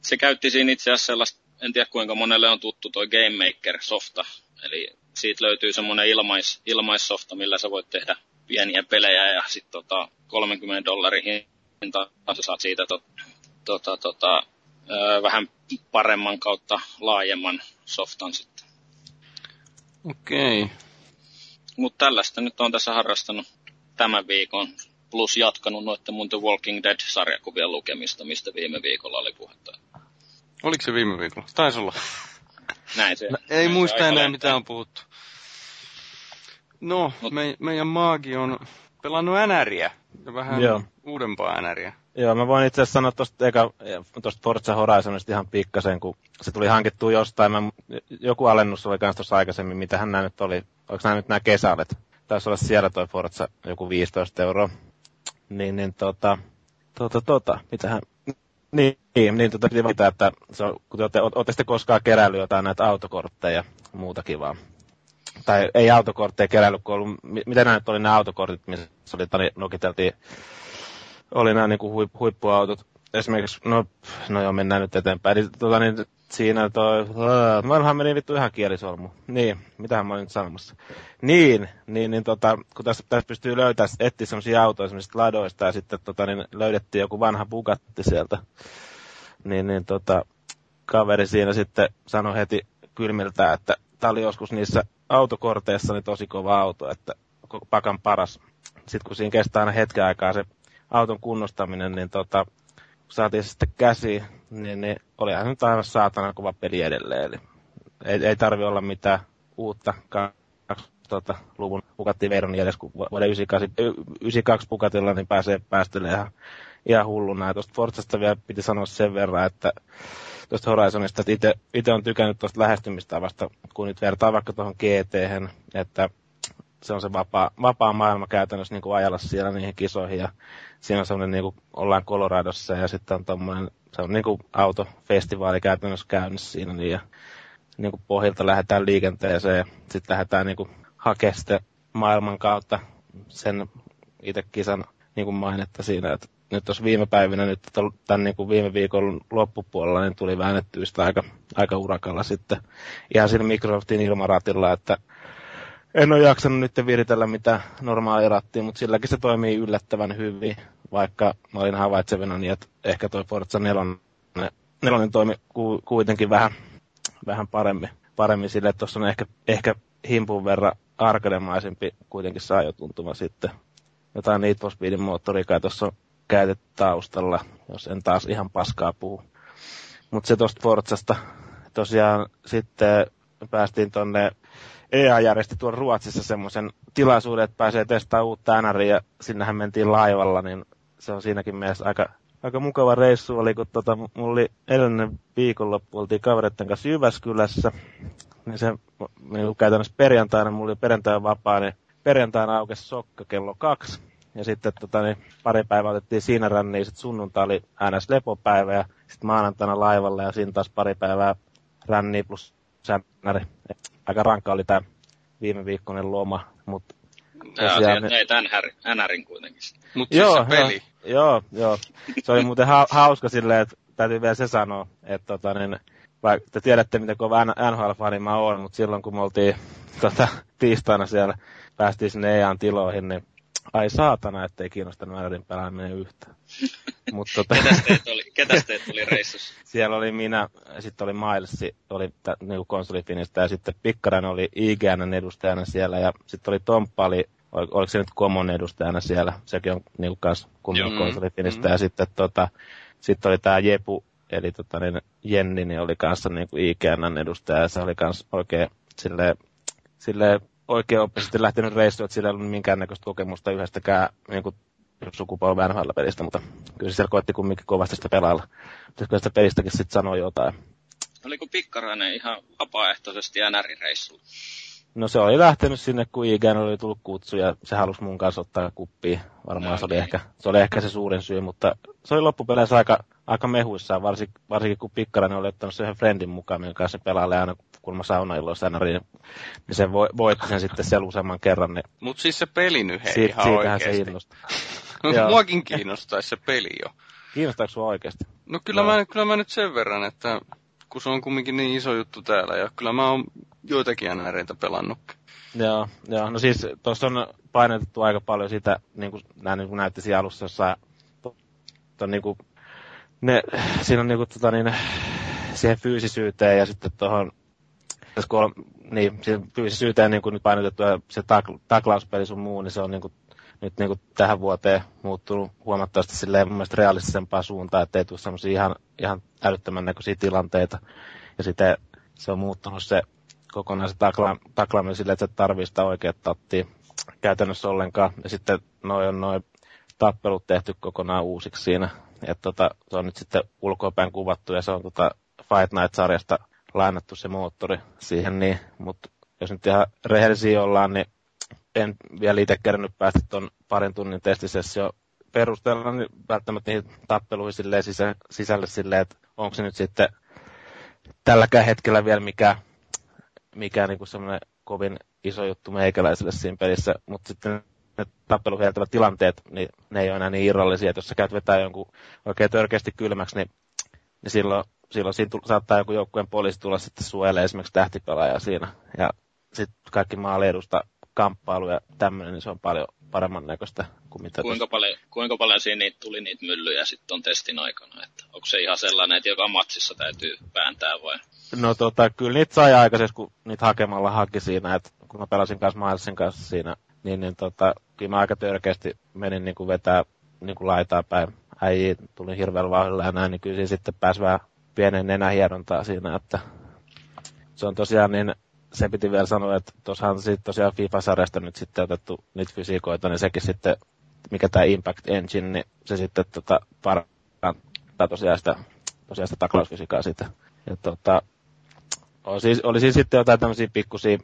C: Se käytti siinä itse asiassa sellaista, en tiedä kuinka monelle on tuttu toi Game Maker-softa. Eli siitä löytyy semmoinen ilmais, ilmaissofta, millä sä voit tehdä pieniä pelejä ja sitten tota 30 dollarin hinta, sä saat siitä to, tota, tota, ö, vähän paremman kautta laajemman softan sitten.
A: Okei. Okay.
C: Mutta tällaista nyt on tässä harrastanut tämän viikon, plus jatkanut noiden mun The Walking Dead-sarjakuvien lukemista, mistä viime viikolla oli puhetta.
A: Oliko se viime viikolla? Taisi olla.
C: Näin se.
A: No, ei
C: näin
A: muista
C: se
A: enää,
C: lentää.
A: mitä on puhuttu. No,
C: Mut-
A: me, meidän maagi on pelannut NRiä. Ja vähän
D: Joo.
A: uudempaa NRiä.
D: Joo, mä voin itse asiassa sanoa tuosta, eka, tuosta Forza Horizonista ihan pikkasen, kun se tuli hankittua jostain. Mä, joku alennus oli kans tuossa aikaisemmin, mitähän nämä nyt oli. Oliko nämä nyt nämä kesälet? Taisi olla siellä toi Forza joku 15 euroa. Niin, niin tota, tota, tota, mitähän, niin, niin, niin tota, piti valita, että se on, kun te olette, olette sitten koskaan keräillyt jotain näitä autokortteja ja muuta kivaa. Tai ei autokortteja keräillyt, kun ollut, mi- mitä nämä nyt oli nämä autokortit, missä oli, tani, nokiteltiin oli nämä niinku huip, huippuautot. Esimerkiksi, no, no joo, mennään nyt eteenpäin. Eli, tota, niin, siinä toi, uh, vanha meni vittu ihan kielisolmu. Niin, mitähän mä olin nyt sanomassa. Niin, niin, niin tota, kun tässä, tässä pystyy löytämään, etsiä semmoisia autoja semmoisista ladoista, ja sitten tota, niin löydettiin joku vanha Bugatti sieltä. Niin, niin tota, kaveri siinä sitten sanoi heti kylmiltä, että tämä oli joskus niissä autokorteissa niin tosi kova auto, että pakan paras. Sitten kun siinä kestää aina hetken aikaa se auton kunnostaminen, niin tota, saatiin sitten käsiin, niin, niin olihan nyt aivan saatana kova peli edelleen. Eli ei, ei tarvi olla mitään uutta 2000-luvun Bugatti Veyronin edes, kun vuoden 98, 92 Bugatilla niin pääsee päästelemään ihan, ihan hulluna. Ja tuosta Forzasta vielä piti sanoa sen verran, että tuosta Horizonista, että itse on tykännyt tuosta lähestymistavasta, kun nyt vertaa vaikka tuohon gt että se on se vapaa, vapaa maailma käytännössä niin kuin ajalla siellä niihin kisoihin ja siinä on semmoinen niin kuin ollaan Coloradossa ja sitten on tommoinen, se on niin kuin autofestivaali käytännössä käynnissä siinä niin ja niin kuin pohjalta lähdetään liikenteeseen ja sitten lähdetään niin kuin hakemaan sitten maailman kautta sen itse kisan niin kuin mainetta siinä, että nyt tuossa viime päivinä, nyt tämän niin kuin viime viikon loppupuolella, niin tuli väännettyä sitä aika, aika urakalla sitten ihan siinä Microsoftin ilmaratilla, että en ole jaksanut nyt viritellä mitään normaalia rattia, mutta silläkin se toimii yllättävän hyvin, vaikka mä olin havaitsevina niin, että ehkä toi Forza 4, nelonen toimi ku, kuitenkin vähän, vähän paremmin, paremmin sille, että tuossa on ehkä, ehkä himpun verran arkademaisempi kuitenkin saa jo tuntuma sitten. Jotain Need for Speedin moottorikaa tuossa on käytetty taustalla, jos en taas ihan paskaa puhu. Mutta se tuosta Forzasta tosiaan sitten päästiin tonne EA järjesti tuolla Ruotsissa semmoisen tilaisuuden, että pääsee testaamaan uutta NR ja sinnehän mentiin laivalla, niin se on siinäkin mielessä aika, aika mukava reissu oli, kun tota, mulla oli edellinen viikonloppu, oltiin kavereiden kanssa Jyväskylässä, niin se niin käytännössä perjantaina, mulla oli perjantai vapaa, niin perjantaina aukesi sokka kello kaksi, ja sitten tota, niin pari päivää otettiin siinä ränniin, sitten sunnuntai oli ns. lepopäivä, ja sitten maanantaina laivalle, ja siinä taas pari päivää ränniä plus säännäri. Aika rankka oli tämä viime viikkoinen loma, mutta tosiaan...
C: ne... NR, NRin kuitenkin.
A: Mutta siis
D: Joo,
A: se peli.
D: Joo, joo. Se oli muuten ha- hauska silleen, että täytyy vielä se sanoa, että tota, niin, vaikka te tiedätte, miten kova NHL-fani mä oon, mutta silloin kun me oltiin tota, tiistaina siellä, päästiin sinne EAN tiloihin, niin ai saatana, ettei kiinnostanut NRin pelaaminen yhtään. Mut, tota,
C: Ketäs teet oli, ketäs teet oli reissussa?
D: siellä oli minä, sitten oli Miles, oli tä, niinku konsolifinistä, ja sitten Pikkarainen oli IGN edustajana siellä, ja sitten oli Tomppa, oli, ol, oliko se nyt Common edustajana siellä, sekin on niinku kans kunnon konsolifinistä,
A: Mm.
D: ja sitten tota, sitten oli tämä Jepu, eli tota, niin Jenni, niin oli kanssa niinku IGN edustaja, ja se oli kans oikein silleen, silleen oikein oppisesti lähtenyt reissuun, että sillä ei ollut minkäännäköistä kokemusta yhdestäkään niin kuin sukupolven NHL-pelistä, mutta kyllä se siellä koetti kumminkin kovasti sitä pelailla. Kyllä sitä pelistäkin sitten sanoi jotain.
C: Oliko Pikkarainen ihan vapaaehtoisesti NRin reissulla?
D: No se oli lähtenyt sinne, kun IGN oli tullut kutsu ja se halusi mun kanssa ottaa kuppia. Varmaan
C: No,
D: se, oli ehkä, se oli ehkä se suurin syy, mutta se oli loppupeleissä aika, aika mehuissaan, varsinkin, varsinkin kun Pikkarainen oli ottanut sen yhden friendin mukaan, minkä kanssa se pelailee aina kun mä saunailloissa NRiin, niin se vo, voitti sen sitten sen useamman kerran, niin
A: Mutta siis se peli nyt hei
D: siitä,
A: ihan
D: siitähän se innostaa.
A: Muakin kiinnostaisi se peli jo.
D: Kiinnostaako sua oikeasti?
A: No kyllä,
D: Joo.
A: mä, kyllä mä nyt sen verran, että kun se on kumminkin niin iso juttu täällä, ja kyllä mä oon joitakin NRitä pelannut.
D: Joo, joo. no siis tuossa on painotettu aika paljon sitä, niin kuin nämä niin kuin näytti siinä alussa jossain, to, to, niin kuin, ne, siinä on niin kuin, tota, niin, siihen fyysisyyteen ja sitten tuohon, jos kol, niin, siihen fyysisyyteen niin kuin nyt painotettu ja se tak, taklauspeli sun muu, niin se on niin kuin, nyt niin kuin tähän vuoteen muuttunut huomattavasti silleen mun mielestä realistisempaa suuntaan, ettei tule semmoisia ihan, ihan älyttömän näköisiä tilanteita. Ja sitten se on muuttunut se kokonaan se takla, taklaaminen silleen, että se tarvii sitä oikeat tattia käytännössä ollenkaan. Ja sitten noin on noin tappelut tehty kokonaan uusiksi siinä. että tota, se on nyt sitten ulkoapäin kuvattu ja se on tota Fight Night-sarjasta lainattu se moottori siihen, niin, mutta jos nyt ihan rehellisiä ollaan, niin en vielä itse kerännyt päästä tuon parin tunnin testisessio perusteella niin välttämättä niihin tappeluihin silleen sisä, sisälle silleen, että onko se nyt sitten tälläkään hetkellä vielä mikä, mikä niin semmoinen kovin iso juttu meikäläiselle siinä pelissä, mutta sitten ne tappeluun tilanteet, niin ne ei ole enää niin irrallisia, että jos sä käyt vetää jonkun oikein törkeästi kylmäksi, niin, niin silloin, silloin siinä tull, saattaa joku joukkueen poliisi tulla sitten suojelemaan esimerkiksi tähtipelaaja siinä. Ja sitten kaikki maaliedusta kamppailu ja tämmöinen, niin se on paljon paremman näköistä kuin mitä
C: kuinka paljon, kuinka paljon siinä niitä tuli niitä myllyjä sitten on testin aikana? Että onko se ihan sellainen, että joka matsissa täytyy vääntää vai?
D: No tota, kyllä niitä sai aikaisesti, kun niitä hakemalla haki siinä, että kun mä pelasin kanssa Milesin kanssa siinä, niin, niin tota, kyllä mä aika törkeästi menin niin kuin vetää niin kuin laitaa päin. Äijä tuli hirveällä vauhdilla ja näin, niin kyllä sitten pääsi vähän pienen nenähierontaa siinä, että se on tosiaan niin se piti vielä sanoa, että tuossahan sitten tosiaan FIFA-sarjasta nyt sitten otettu niitä fysiikoita, niin sekin sitten, mikä tämä Impact Engine, niin se sitten tota, parantaa tosiaan sitä, tosiaan sitä taklausfysiikkaa sitten. Ja tota, oli siis, oli siis sitten jotain tämmöisiä pikkusia,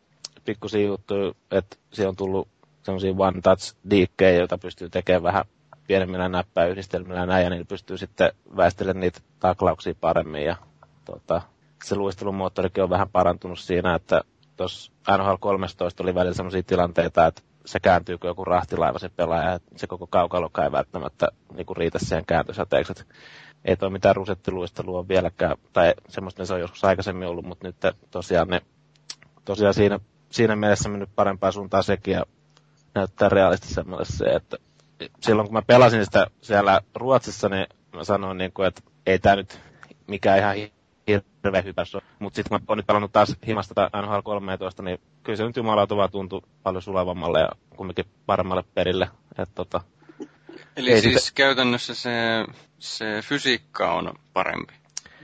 D: pikkusia juttuja, että siihen on tullut semmoisia one touch diikkejä, joita pystyy tekemään vähän pienemmillä näppäyhdistelmillä näin, ja niin pystyy sitten väistelemään niitä taklauksia paremmin. Ja tota, se luistelumoottorikin on vähän parantunut siinä, että tuossa NHL 13 oli välillä sellaisia tilanteita, että se kääntyy kuin joku rahtilaiva se pelaaja, että se koko kaukaloka ei välttämättä kuin riitä siihen kääntösäteeksi. Ei toi mitään rusettiluistelua vieläkään, tai semmoista se on joskus aikaisemmin ollut, mutta nyt tosiaan, ne, tosiaan siinä, siinä mielessä mennyt parempaa suuntaan sekin ja näyttää realistisemmalle se, että silloin kun mä pelasin sitä siellä Ruotsissa, niin mä sanoin, niin kuin, että ei tämä nyt mikään ihan hirveä hypäs Mutta sitten kun mä oon nyt pelannut taas himasta tätä NHL 13, niin kyllä se nyt jumalauta vaan tuntui paljon sulavammalle ja kumminkin paremmalle perille. Et tota,
A: Eli siis sitä... käytännössä se, se fysiikka on parempi,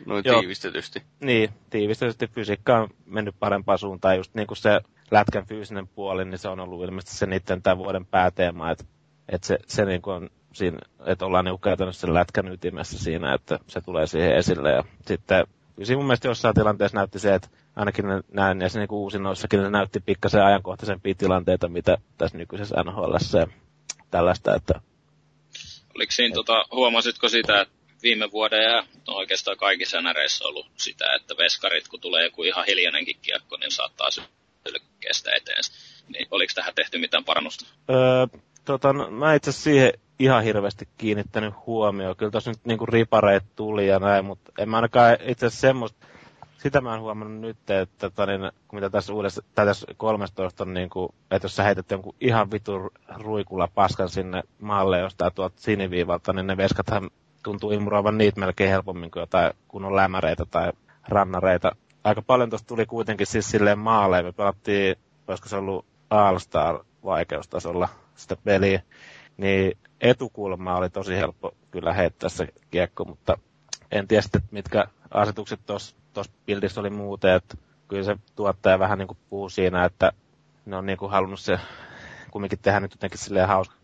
A: noin Joo. tiivistetysti.
D: Niin, tiivistetysti fysiikka on mennyt parempaan suuntaan. Just niin kuin se lätkän fyysinen puoli, niin se on ollut ilmeisesti se niiden tämän vuoden pääteema, että että se, se niin kuin on siinä, että ollaan niin käytännössä sen lätkän ytimessä siinä, että se tulee siihen esille. Ja sitten kyllä siinä mun mielestä jossain tilanteessa näytti se, että ainakin näin näissä niin uusinnoissakin ne näytti pikkasen ajankohtaisempia tilanteita, mitä tässä nykyisessä NHL ja tällaista, että
C: Oliko siinä, tota, huomasitko sitä, että viime vuoden ja no oikeastaan kaikissa näreissä ollut sitä, että veskarit, kun tulee joku ihan hiljainenkin kiekko, niin saattaa sylkeä sitä eteen. Niin oliko tähän tehty mitään parannusta?
D: Öö, tota, no, mä itse siihen ihan hirveästi kiinnittänyt huomioon. Kyllä tuossa nyt niinku ripareet tuli ja näin, mutta en mä ainakaan itse asiassa semmoista, sitä mä oon huomannut nyt, että tota, niin, kun mitä tässä uudessa, tai tässä 13 on niin kuin, että jos sä heität jonkun ihan vitun ruikulla paskan sinne maalle jostain tuolta siniviivalta, niin ne veskathan tuntuu imuroivan niitä melkein helpommin kuin jotain kunnon lämäreitä tai rannareita. Aika paljon tuosta tuli kuitenkin siis silleen maalle. Me pelattiin, olisiko se ollut All-Star vaikeustasolla sitä peliä, niin etukulma oli tosi helppo kyllä heittää se kiekko, mutta en tiedä sitten, mitkä asetukset tuossa bildissä oli muuten, että kyllä se tuottaja vähän niin kuin puhuu siinä, että ne on niin kuin halunnut se kumminkin tehdä nyt jotenkin silleen hauska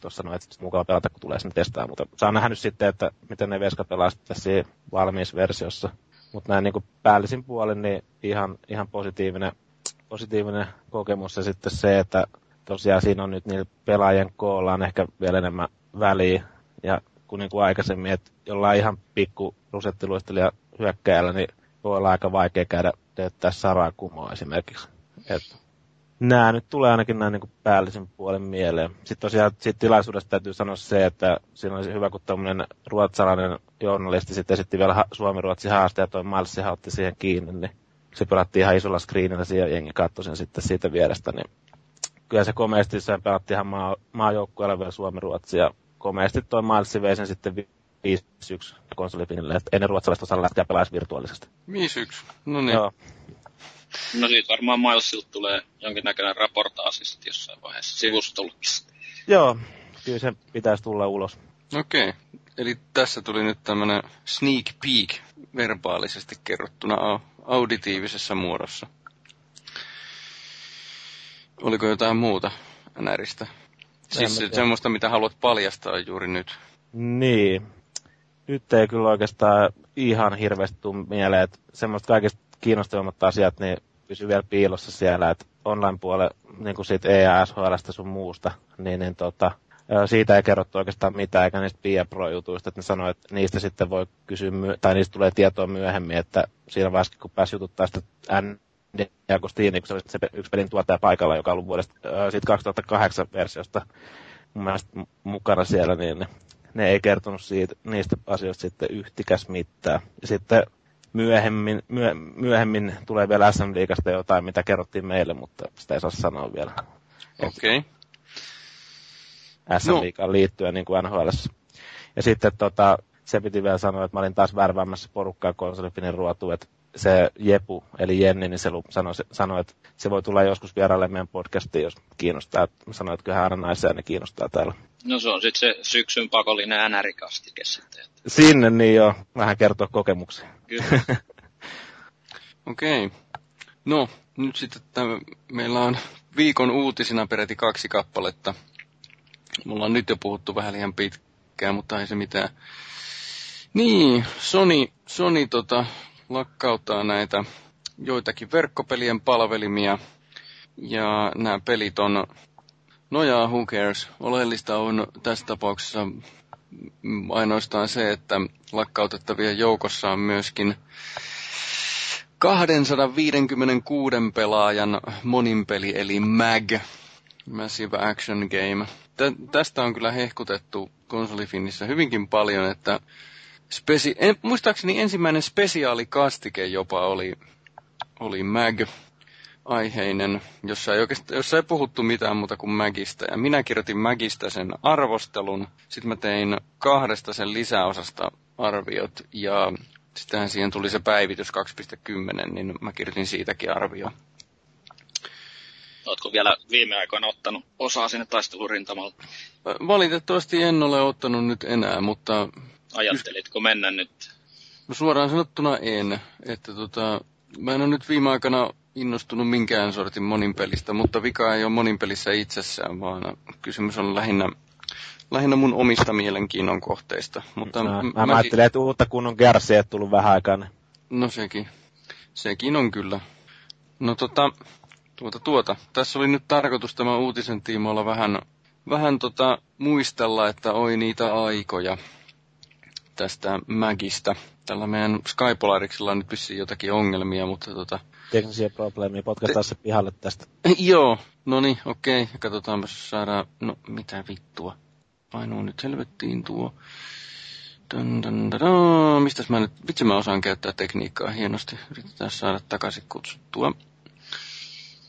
D: tuossa no, että mukava pelata, kun tulee sinne testaa, mutta saa nähdä nyt sitten, että miten ne Veska pelaa sitten tässä valmiissa versiossa. Mutta näin niin päällisin puolin, niin ihan, ihan positiivinen, positiivinen kokemus ja sitten se, että tosiaan siinä on nyt niillä pelaajien koolla on ehkä vielä enemmän väliä. Ja kun niin kuin aikaisemmin, että jollain ihan pikku rusettiluistelija hyökkäjällä, niin voi olla aika vaikea käydä teettää saraa kumoa esimerkiksi. Et nämä nyt tulee ainakin näin niin päällisen puolen mieleen. Sitten tosiaan siitä tilaisuudesta täytyy sanoa se, että siinä olisi hyvä, kun tämmöinen ruotsalainen journalisti sitten esitti vielä Suomi-Ruotsi haaste ja toi Malsi otti siihen kiinni, niin se pelattiin ihan isolla screenillä siihen jengi katsoi sen sitten siitä vierestä, niin kyllä se komeasti se pelattiin ihan maa, maajoukkueella vielä Suomi-Ruotsi ja komeasti toi Malsi vei sen sitten 5-1 konsolipinille, että ennen ruotsalaiset osaa lähteä pelaisi virtuaalisesti.
A: 5-1, no niin. Joo.
C: No siitä varmaan Milesilta tulee jonkinnäköinen raportaasi sitten jossain vaiheessa sivustolla.
D: Joo, kyllä se pitäisi tulla ulos.
A: Okei, okay. eli tässä tuli nyt tämmönen sneak peek verbaalisesti kerrottuna auditiivisessa muodossa. Oliko jotain muuta NRistä? Siis se, semmoista, mitä haluat paljastaa juuri nyt.
D: Niin. Nyt ei kyllä oikeastaan ihan hirveästi tule mieleen, että semmoista kaikista kiinnostavammat asiat, niin pysyy vielä piilossa siellä, että online-puolella, niin kuin siitä EASHLstä sun muusta, niin, niin tota, siitä ei kerrottu oikeastaan mitään, eikä niistä Pia Pro-jutuista, että ne sanoi, että niistä sitten voi kysyä, tai niistä tulee tietoa myöhemmin, että siinä vaiheessa, kun pääsi jututtaa sitä Agostini, kun se oli se yksi pelin tuottaja paikalla, joka on ollut vuodesta siitä 2008 versiosta mun mielestä mukana siellä, niin ne, ne ei kertonut siitä, niistä asioista sitten yhtikäs mitään. Ja sitten myöhemmin, myö, myöhemmin tulee vielä SM Liigasta jotain, mitä kerrottiin meille, mutta sitä ei saa sanoa vielä.
A: Okei. Okay.
D: SM Liigaan no. liittyen niin kuin NHL. Ja sitten tota, se piti vielä sanoa, että mä olin taas värväämässä porukkaa konsolifinin ruotuun, että se Jepu, eli Jenni, niin se sanoi, sanoi, että se voi tulla joskus vieraille meidän podcastiin, jos kiinnostaa. Mä sanoin, että kyllähän aina naisia ne kiinnostaa täällä.
C: No se on sitten se syksyn pakollinen NR-kastike sitten.
D: Sinne niin jo, vähän kertoa kokemuksia.
C: Kyllä.
A: Okei. okay. No, nyt sitten tämä, meillä on viikon uutisina peräti kaksi kappaletta. Mulla on nyt jo puhuttu vähän liian pitkään, mutta ei se mitään. Niin, Sony, Sony tota, lakkauttaa näitä joitakin verkkopelien palvelimia. Ja nämä pelit on, nojaa who cares. Oleellista on tässä tapauksessa ainoastaan se, että lakkautettavien joukossa on myöskin 256 pelaajan moninpeli eli MAG, Massive Action Game. Tä, tästä on kyllä hehkutettu konsolifinissä hyvinkin paljon, että spesi- en, muistaakseni ensimmäinen spesiaalikastike jopa oli, oli MAG aiheinen, jossa ei, oikeastaan, jossa ei puhuttu mitään muuta kuin Magista. Ja minä kirjoitin Magista sen arvostelun. Sitten mä tein kahdesta sen lisäosasta arviot. Ja sittenhän siihen tuli se päivitys 2.10, niin mä kirjoitin siitäkin arvio.
C: Oletko vielä viime aikoina ottanut osaa sinne taistelurintamalle?
A: Valitettavasti en ole ottanut nyt enää, mutta...
C: Ajattelitko mennä nyt?
A: No suoraan sanottuna en. Että tota, mä en ole nyt viime aikana innostunut minkään sortin moninpelistä, mutta vika ei ole moninpelissä itsessään, vaan kysymys on lähinnä, lähinnä mun omista mielenkiinnon kohteista. Mutta
D: no, mä, mä, ajattelin, että uutta kunnon kärsiä tullut vähän aikaa.
A: No sekin. Sekin on kyllä. No tota, tuota, tuota. Tässä oli nyt tarkoitus tämä uutisen tiimoilla vähän, vähän tota, muistella, että oi niitä aikoja tästä Magista. Tällä meidän Skypolariksella on nyt vissiin jotakin ongelmia, mutta tota,
D: teknisiä probleemia, potkaistaan Te... se pihalle tästä.
A: Joo, no niin, okei. Okay. Katsotaan, jos saadaan, no mitä vittua. Painuu nyt helvettiin tuo. Dun, dun, dun, dun. Mistäs mä nyt, vitsi mä osaan käyttää tekniikkaa hienosti. Yritetään saada takaisin kutsuttua.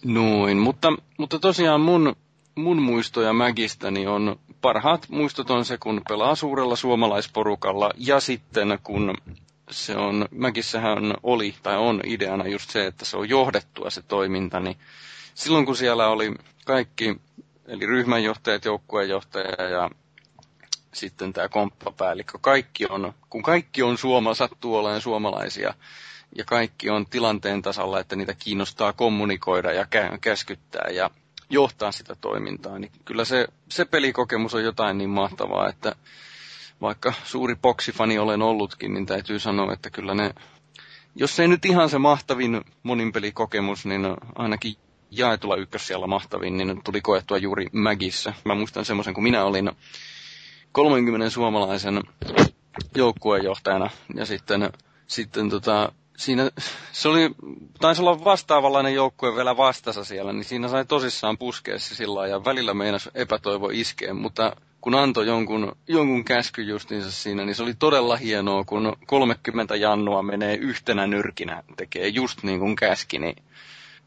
A: Noin, mutta, mutta tosiaan mun, mun muistoja Magistäni on, parhaat muistot on se, kun pelaa suurella suomalaisporukalla ja sitten kun se on, Mäkissähän oli tai on ideana just se, että se on johdettua se toiminta, niin silloin kun siellä oli kaikki, eli ryhmänjohtajat, joukkueenjohtaja ja sitten tämä komppapäällikkö, kaikki on, kun kaikki on suoma, sattuu olemaan suomalaisia, ja kaikki on tilanteen tasalla, että niitä kiinnostaa kommunikoida ja kä- käskyttää ja johtaa sitä toimintaa, niin kyllä se, se pelikokemus on jotain niin mahtavaa, että vaikka suuri boksifani olen ollutkin, niin täytyy sanoa, että kyllä ne, jos ei nyt ihan se mahtavin moninpelikokemus, niin ainakin jaetulla ykkössijalla mahtavin, niin tuli koettua juuri Magissä. Mä muistan semmoisen, kun minä olin 30 suomalaisen joukkueenjohtajana ja sitten, sitten tota, siinä, se oli, taisi olla vastaavanlainen joukkue vielä vastassa siellä, niin siinä sai tosissaan puskea se sillä ja välillä meinas epätoivo iskeen, mutta kun antoi jonkun, jonkun käsky justiinsa siinä, niin se oli todella hienoa, kun 30 jannua menee yhtenä nyrkinä, tekee just niin kuin käski, niin,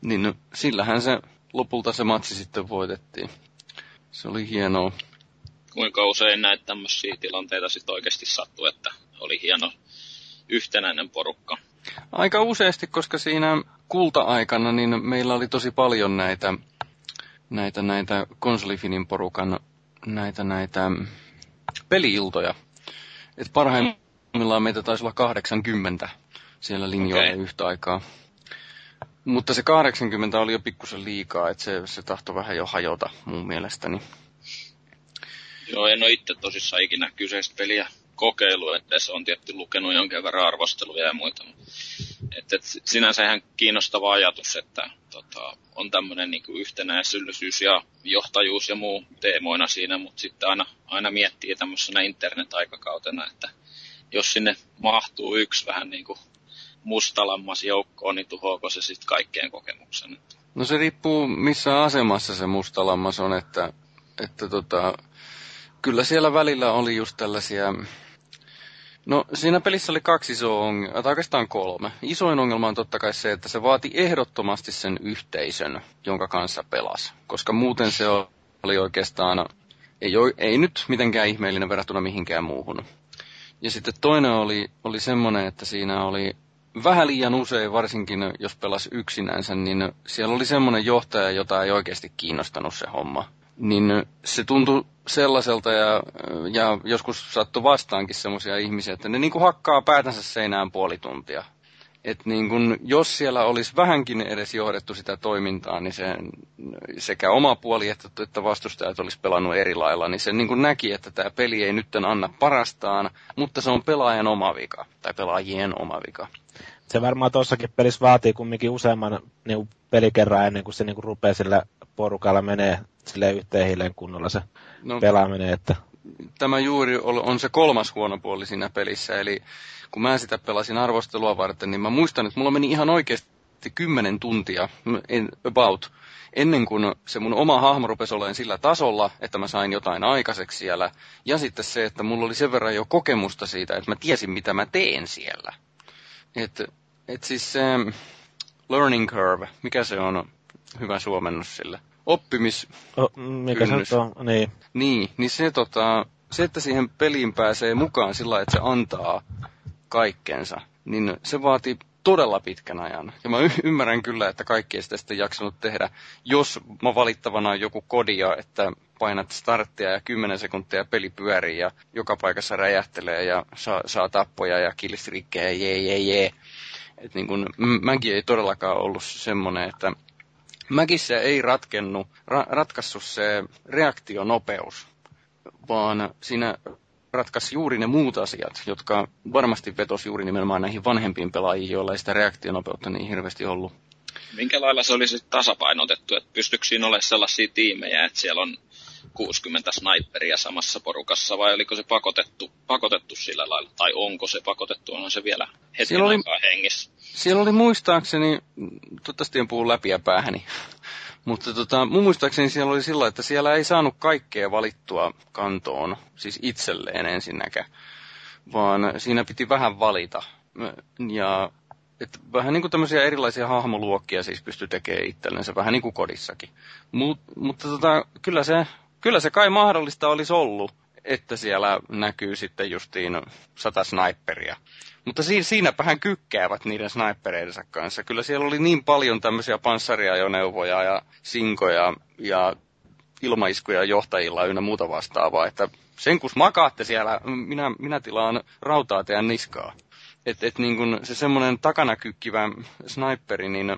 A: niin sillähän se lopulta se matsi sitten voitettiin. Se oli hienoa.
C: Kuinka usein näitä tämmöisiä tilanteita sitten oikeasti sattuu, että oli hieno yhtenäinen porukka?
A: Aika useasti, koska siinä kulta-aikana niin meillä oli tosi paljon näitä, näitä, näitä konsolifinin porukan näitä, näitä peliiltoja. Et parhaimmillaan meitä taisi olla 80 siellä linjoilla okay. yhtä aikaa. Mutta se 80 oli jo pikkusen liikaa, että se, se tahtoi vähän jo hajota mun mielestäni.
C: Joo, en ole itse tosissaan ikinä kyseistä peliä kokeilu, että se on tietty lukenut jonkin verran arvosteluja ja muita. Et, et, sinänsä ihan kiinnostava ajatus, että tota, on tämmöinen niin yhtenäisyllisyys ja johtajuus ja muu teemoina siinä, mutta sitten aina, aina miettii tämmöisenä internet-aikakautena, että jos sinne mahtuu yksi vähän niin kuin mustalammas joukkoon, niin tuhoako se sitten kaikkeen kokemuksen?
A: No se riippuu missä asemassa se mustalammas on, että, että tota, kyllä siellä välillä oli just tällaisia No siinä pelissä oli kaksi isoa ongelmaa, tai oikeastaan kolme. Isoin ongelma on totta kai se, että se vaati ehdottomasti sen yhteisön, jonka kanssa pelasi. Koska muuten se oli oikeastaan, ei, ei nyt mitenkään ihmeellinen verrattuna mihinkään muuhun. Ja sitten toinen oli, oli semmoinen, että siinä oli vähän liian usein, varsinkin jos pelasi yksinänsä, niin siellä oli semmoinen johtaja, jota ei oikeasti kiinnostanut se homma niin se tuntui sellaiselta ja, ja joskus sattui vastaankin semmoisia ihmisiä, että ne niin kuin hakkaa päätänsä seinään puoli tuntia. Et niin kun, jos siellä olisi vähänkin edes johdettu sitä toimintaa, niin se, sekä oma puoli että, että vastustajat olisi pelannut eri lailla, niin se niin kun näki, että tämä peli ei nyt anna parastaan, mutta se on pelaajan oma vika, tai pelaajien oma vika.
D: Se varmaan tuossakin pelissä vaatii kumminkin useamman niin pelikerran ennen kuin se niin kuin rupeaa sillä porukalla menee sille yhteen hiileen kunnolla se no, pelaaminen. Että...
A: Tämä juuri on se kolmas huono puoli siinä pelissä, eli kun mä sitä pelasin arvostelua varten, niin mä muistan, että mulla meni ihan oikeasti kymmenen tuntia, about, ennen kuin se mun oma hahmo rupesi olemaan sillä tasolla, että mä sain jotain aikaiseksi siellä. Ja sitten se, että mulla oli sen verran jo kokemusta siitä, että mä tiesin, mitä mä teen siellä. Että et siis se learning curve, mikä se on hyvä suomennus sille? oppimis...
D: O, mikä se on, niin.
A: Niin, niin se, tota, se, että siihen peliin pääsee mukaan sillä että se antaa kaikkensa, niin se vaatii todella pitkän ajan. Ja mä y- ymmärrän kyllä, että kaikki ei sitä sitten jaksanut tehdä, jos mä valittavana on joku kodia, että painat starttia ja 10 sekuntia peli pyörii ja joka paikassa räjähtelee ja saa, saa tappoja ja killistrikkejä ja jee jee jee. Et niin kun, mäkin ei todellakaan ollut semmonen, että Mäkissä ei ratkennu, ra, ratkaissut se reaktionopeus, vaan siinä ratkaisi juuri ne muut asiat, jotka varmasti vetosi juuri nimenomaan näihin vanhempiin pelaajiin, joilla ei sitä reaktionopeutta niin hirveästi ollut.
C: Minkä lailla se olisi tasapainotettu, että pystyykö siinä olemaan sellaisia tiimejä, että siellä on 60 sniperia samassa porukassa, vai oliko se pakotettu, pakotettu sillä lailla, tai onko se pakotettu, on se vielä hetken oli, aikaa hengissä?
A: Siellä oli muistaakseni, toivottavasti en puhu läpi ja päähäni, mutta tota, mun muistaakseni siellä oli sillä, että siellä ei saanut kaikkea valittua kantoon, siis itselleen ensinnäkään, vaan siinä piti vähän valita. Ja että vähän niin kuin tämmöisiä erilaisia hahmoluokkia siis pystyi tekemään itsellensä, vähän niin kuin kodissakin. Mut, mutta tota, kyllä, se, kyllä se kai mahdollista olisi ollut, että siellä näkyy sitten justiin sata sniperia. Mutta siinä, siinäpähän kykkäävät niiden snipereidensa kanssa. Kyllä siellä oli niin paljon tämmöisiä panssariajoneuvoja ja sinkoja ja ilmaiskuja johtajilla ynnä muuta vastaavaa, että sen kun makaatte siellä, minä, minä tilaan rautaa teidän niskaa. Että et niin kun se semmoinen takana kykkivä sniperi, niin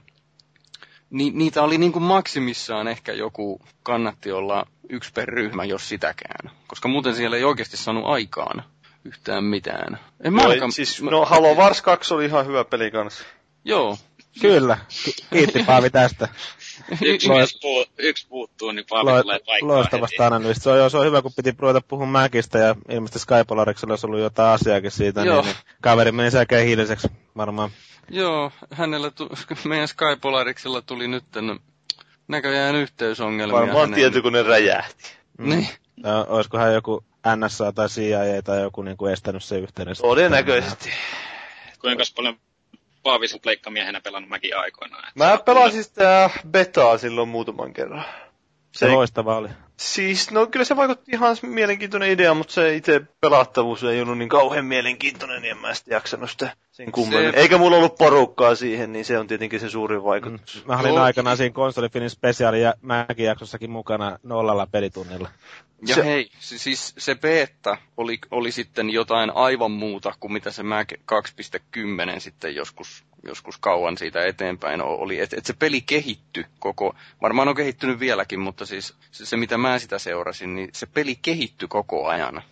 A: ni, niitä oli niin kuin maksimissaan ehkä joku kannatti olla yksi per ryhmä, jos sitäkään. Koska muuten siellä ei oikeasti saanut aikaan yhtään mitään. En
E: mä no, siis, no Halo Wars 2 oli ihan hyvä peli kanssa.
A: Joo.
D: Kyllä. Kiitti Paavi tästä.
C: yksi, Loist... puu, yksi puuttuu, niin Paavi Lo... tulee paikkaan
D: Loistavasta analyysistä. Se on, se on hyvä, kun piti ruveta puhua Mäkistä ja ilmeisesti Skypolariksella olisi ollut jotain asiaakin siitä, Joo. niin, niin kaveri meni selkeä hiiliseksi varmaan.
A: Joo, hänellä tu- meidän Skypolariksella tuli nyt näköjään yhteysongelmia.
E: Varmaan tietokone räjähti.
A: Mm. Niin.
D: No, olisiko hän joku NSA tai CIA tai joku niin kuin estänyt se yhteyden?
E: Todennäköisesti.
C: Kuinka paljon Paavisen pleikkamiehenä pelannut aikoinaan?
E: Mä pelasin sitä betaa silloin muutaman kerran.
D: Se, se loistava oli.
E: Siis, no kyllä se vaikutti ihan mielenkiintoinen idea, mutta se itse pelattavuus ei ollut niin kauhean mielenkiintoinen, niin en mä sitten jaksanut sitä sen kummemmin. Se... Eikä mulla ollut porukkaa siihen, niin se on tietenkin se suurin vaikutus.
D: Mm. Mä olin aikanaan siinä konsolifinin spesiaali ja mäkin jaksossakin mukana nollalla pelitunnilla.
A: Ja se... hei, siis se beta oli, oli sitten jotain aivan muuta kuin mitä se Mac 2.10 sitten joskus, joskus kauan siitä eteenpäin oli. Että et se peli kehitty koko, varmaan on kehittynyt vieläkin, mutta siis se, se mitä mä sitä seurasin, niin se peli kehitty koko ajan.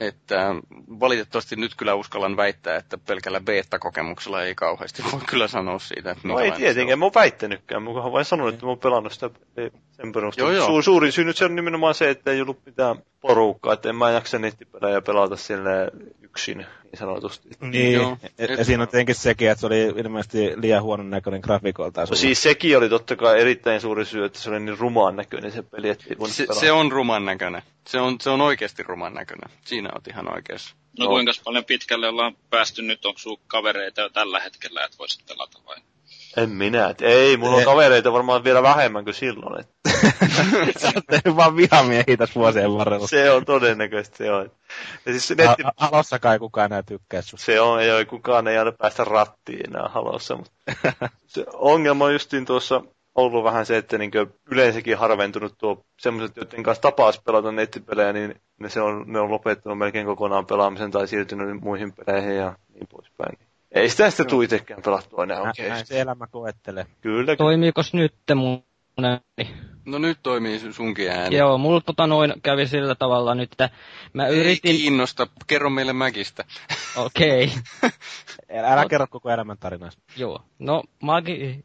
A: Että valitettavasti nyt kyllä uskallan väittää, että pelkällä beta-kokemuksella ei kauheasti voi kyllä sanoa siitä, että
E: No ei tietenkään, mä oon väittänytkään, mä oon vain sanonut, että mä oon pelannut sitä sen perusteella. Su- suurin syy nyt se on nimenomaan se, että ei ollut mitään porukkaa, että en mä jaksa nettipelejä pelata sille yksin, niin sanotusti.
D: Niin, Joo. ja, ja siinä on tietenkin sekin, että se oli ilmeisesti liian huonon näköinen grafiikolta.
E: No siis sekin oli totta kai erittäin suuri syy, että se oli niin rumaan näköinen se peli, että
A: se, se on ruman näköinen. Se on, se on oikeasti ruman näköinen. Siinä on ihan oikeassa.
C: No, no kuinka paljon pitkälle ollaan päästy nyt? Onko sinulla kavereita jo tällä hetkellä, että voisit pelata vai?
E: En minä. Et ei, mulla on kavereita varmaan vielä vähemmän kuin silloin. Et.
D: Sä oot vaan vihamiehiä tässä vuosien varrella.
E: Se on todennäköisesti, se on.
D: Ja siis netti... Ha- halossa kai kukaan enää tykkää sun.
E: Se on, ei ole, kukaan ei aina päästä rattiin enää halossa. Mutta se ongelma on justiin tuossa ollut vähän se, että niin yleensäkin harventunut tuo semmoiset, joiden kanssa tapaus pelata nettipelejä, niin ne, se on, ne on lopettanut melkein kokonaan pelaamisen tai siirtynyt muihin peleihin ja niin poispäin. Ei sitä sitten tule itsekään pelattua enää oikeesti. Näin
D: se elämä koettelee.
E: Kyllä.
B: Toimiikos nyt mun ääni?
A: No nyt toimii sunkin ääni.
B: Joo, mulla tota noin kävi sillä tavalla nyt, että mä
A: Ei
B: yritin...
A: kiinnosta, kerro meille Mäkistä.
B: Okei. Okay.
D: Älä kerro koko elämäntarinasta.
B: Joo, no, magi...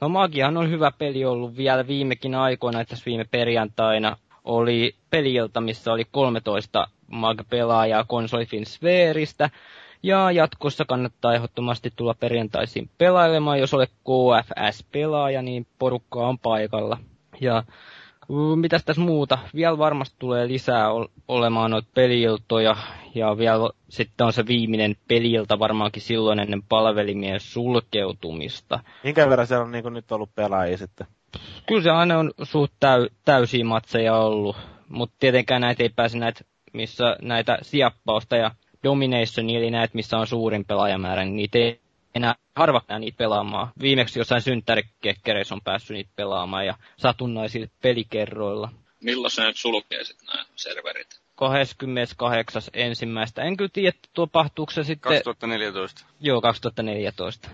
B: no Magiahan on hyvä peli ollut vielä viimekin aikoina, että viime perjantaina oli peliilta, missä oli 13 mag-pelaajaa konsolifin sfeeristä. Ja jatkossa kannattaa ehdottomasti tulla perjantaisin pelailemaan, jos olet KFS-pelaaja, niin porukka on paikalla. Ja mitäs tässä muuta? Vielä varmasti tulee lisää olemaan noita peliiltoja, ja vielä sitten on se viimeinen peliilta varmaankin silloin ennen palvelimien sulkeutumista.
D: Minkä verran siellä on niin nyt ollut pelaajia sitten?
B: Kyllä se aina on suht täy, täysiä matseja ollut, mutta tietenkään näitä ei pääse näitä, missä näitä siappausta ja Domination, eli näet, missä on suurin pelaajamäärä, niin niitä ei enää harva niitä pelaamaan. Viimeksi jossain synttärikekkereissä on päässyt niitä pelaamaan ja satunnaisilla pelikerroilla.
C: Milloin se nyt sulkee sitten nämä serverit?
B: 28. ensimmäistä. En kyllä tiedä, tapahtuuko se sitten...
A: 2014.
B: Joo, 2014.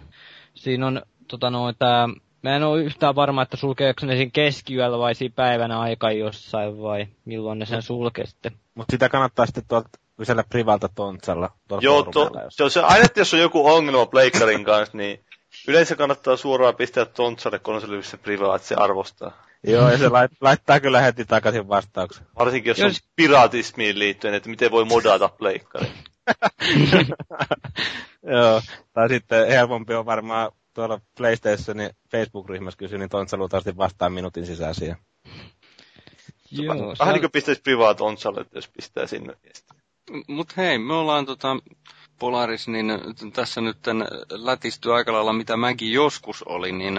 B: Siinä on tota noin, tää... Mä en ole yhtään varma, että sulkeeko ne siinä keskiyöllä vai siinä päivänä aika jossain vai milloin ne sen sulkee sitten.
D: Mutta sitä kannattaa sitten tuolta kysellä privalta tontsalla.
E: Joo, to, se on se, aina jos on joku ongelma Pleikkarin kanssa, niin yleensä kannattaa suoraan pistää tontsalle konsolille se privaat, se arvostaa.
D: Joo, ja se lait, laittaa kyllä heti takaisin vastauksen.
E: Varsinkin jos, jos... on piratismiin liittyen, että miten voi modata pleikkarin.
D: Joo, tai sitten helpompi on varmaan tuolla PlayStationin Facebook-ryhmässä kysyä, niin Tontsa luultavasti vastaa minuutin sisäisiä.
E: Joo, Vähän niin kuin pistäisi privaat Tontsalle, jos pistää sinne
A: Mut hei, me ollaan tota, Polaris, niin tässä nyt lätisty aika lailla, mitä mäkin joskus oli, niin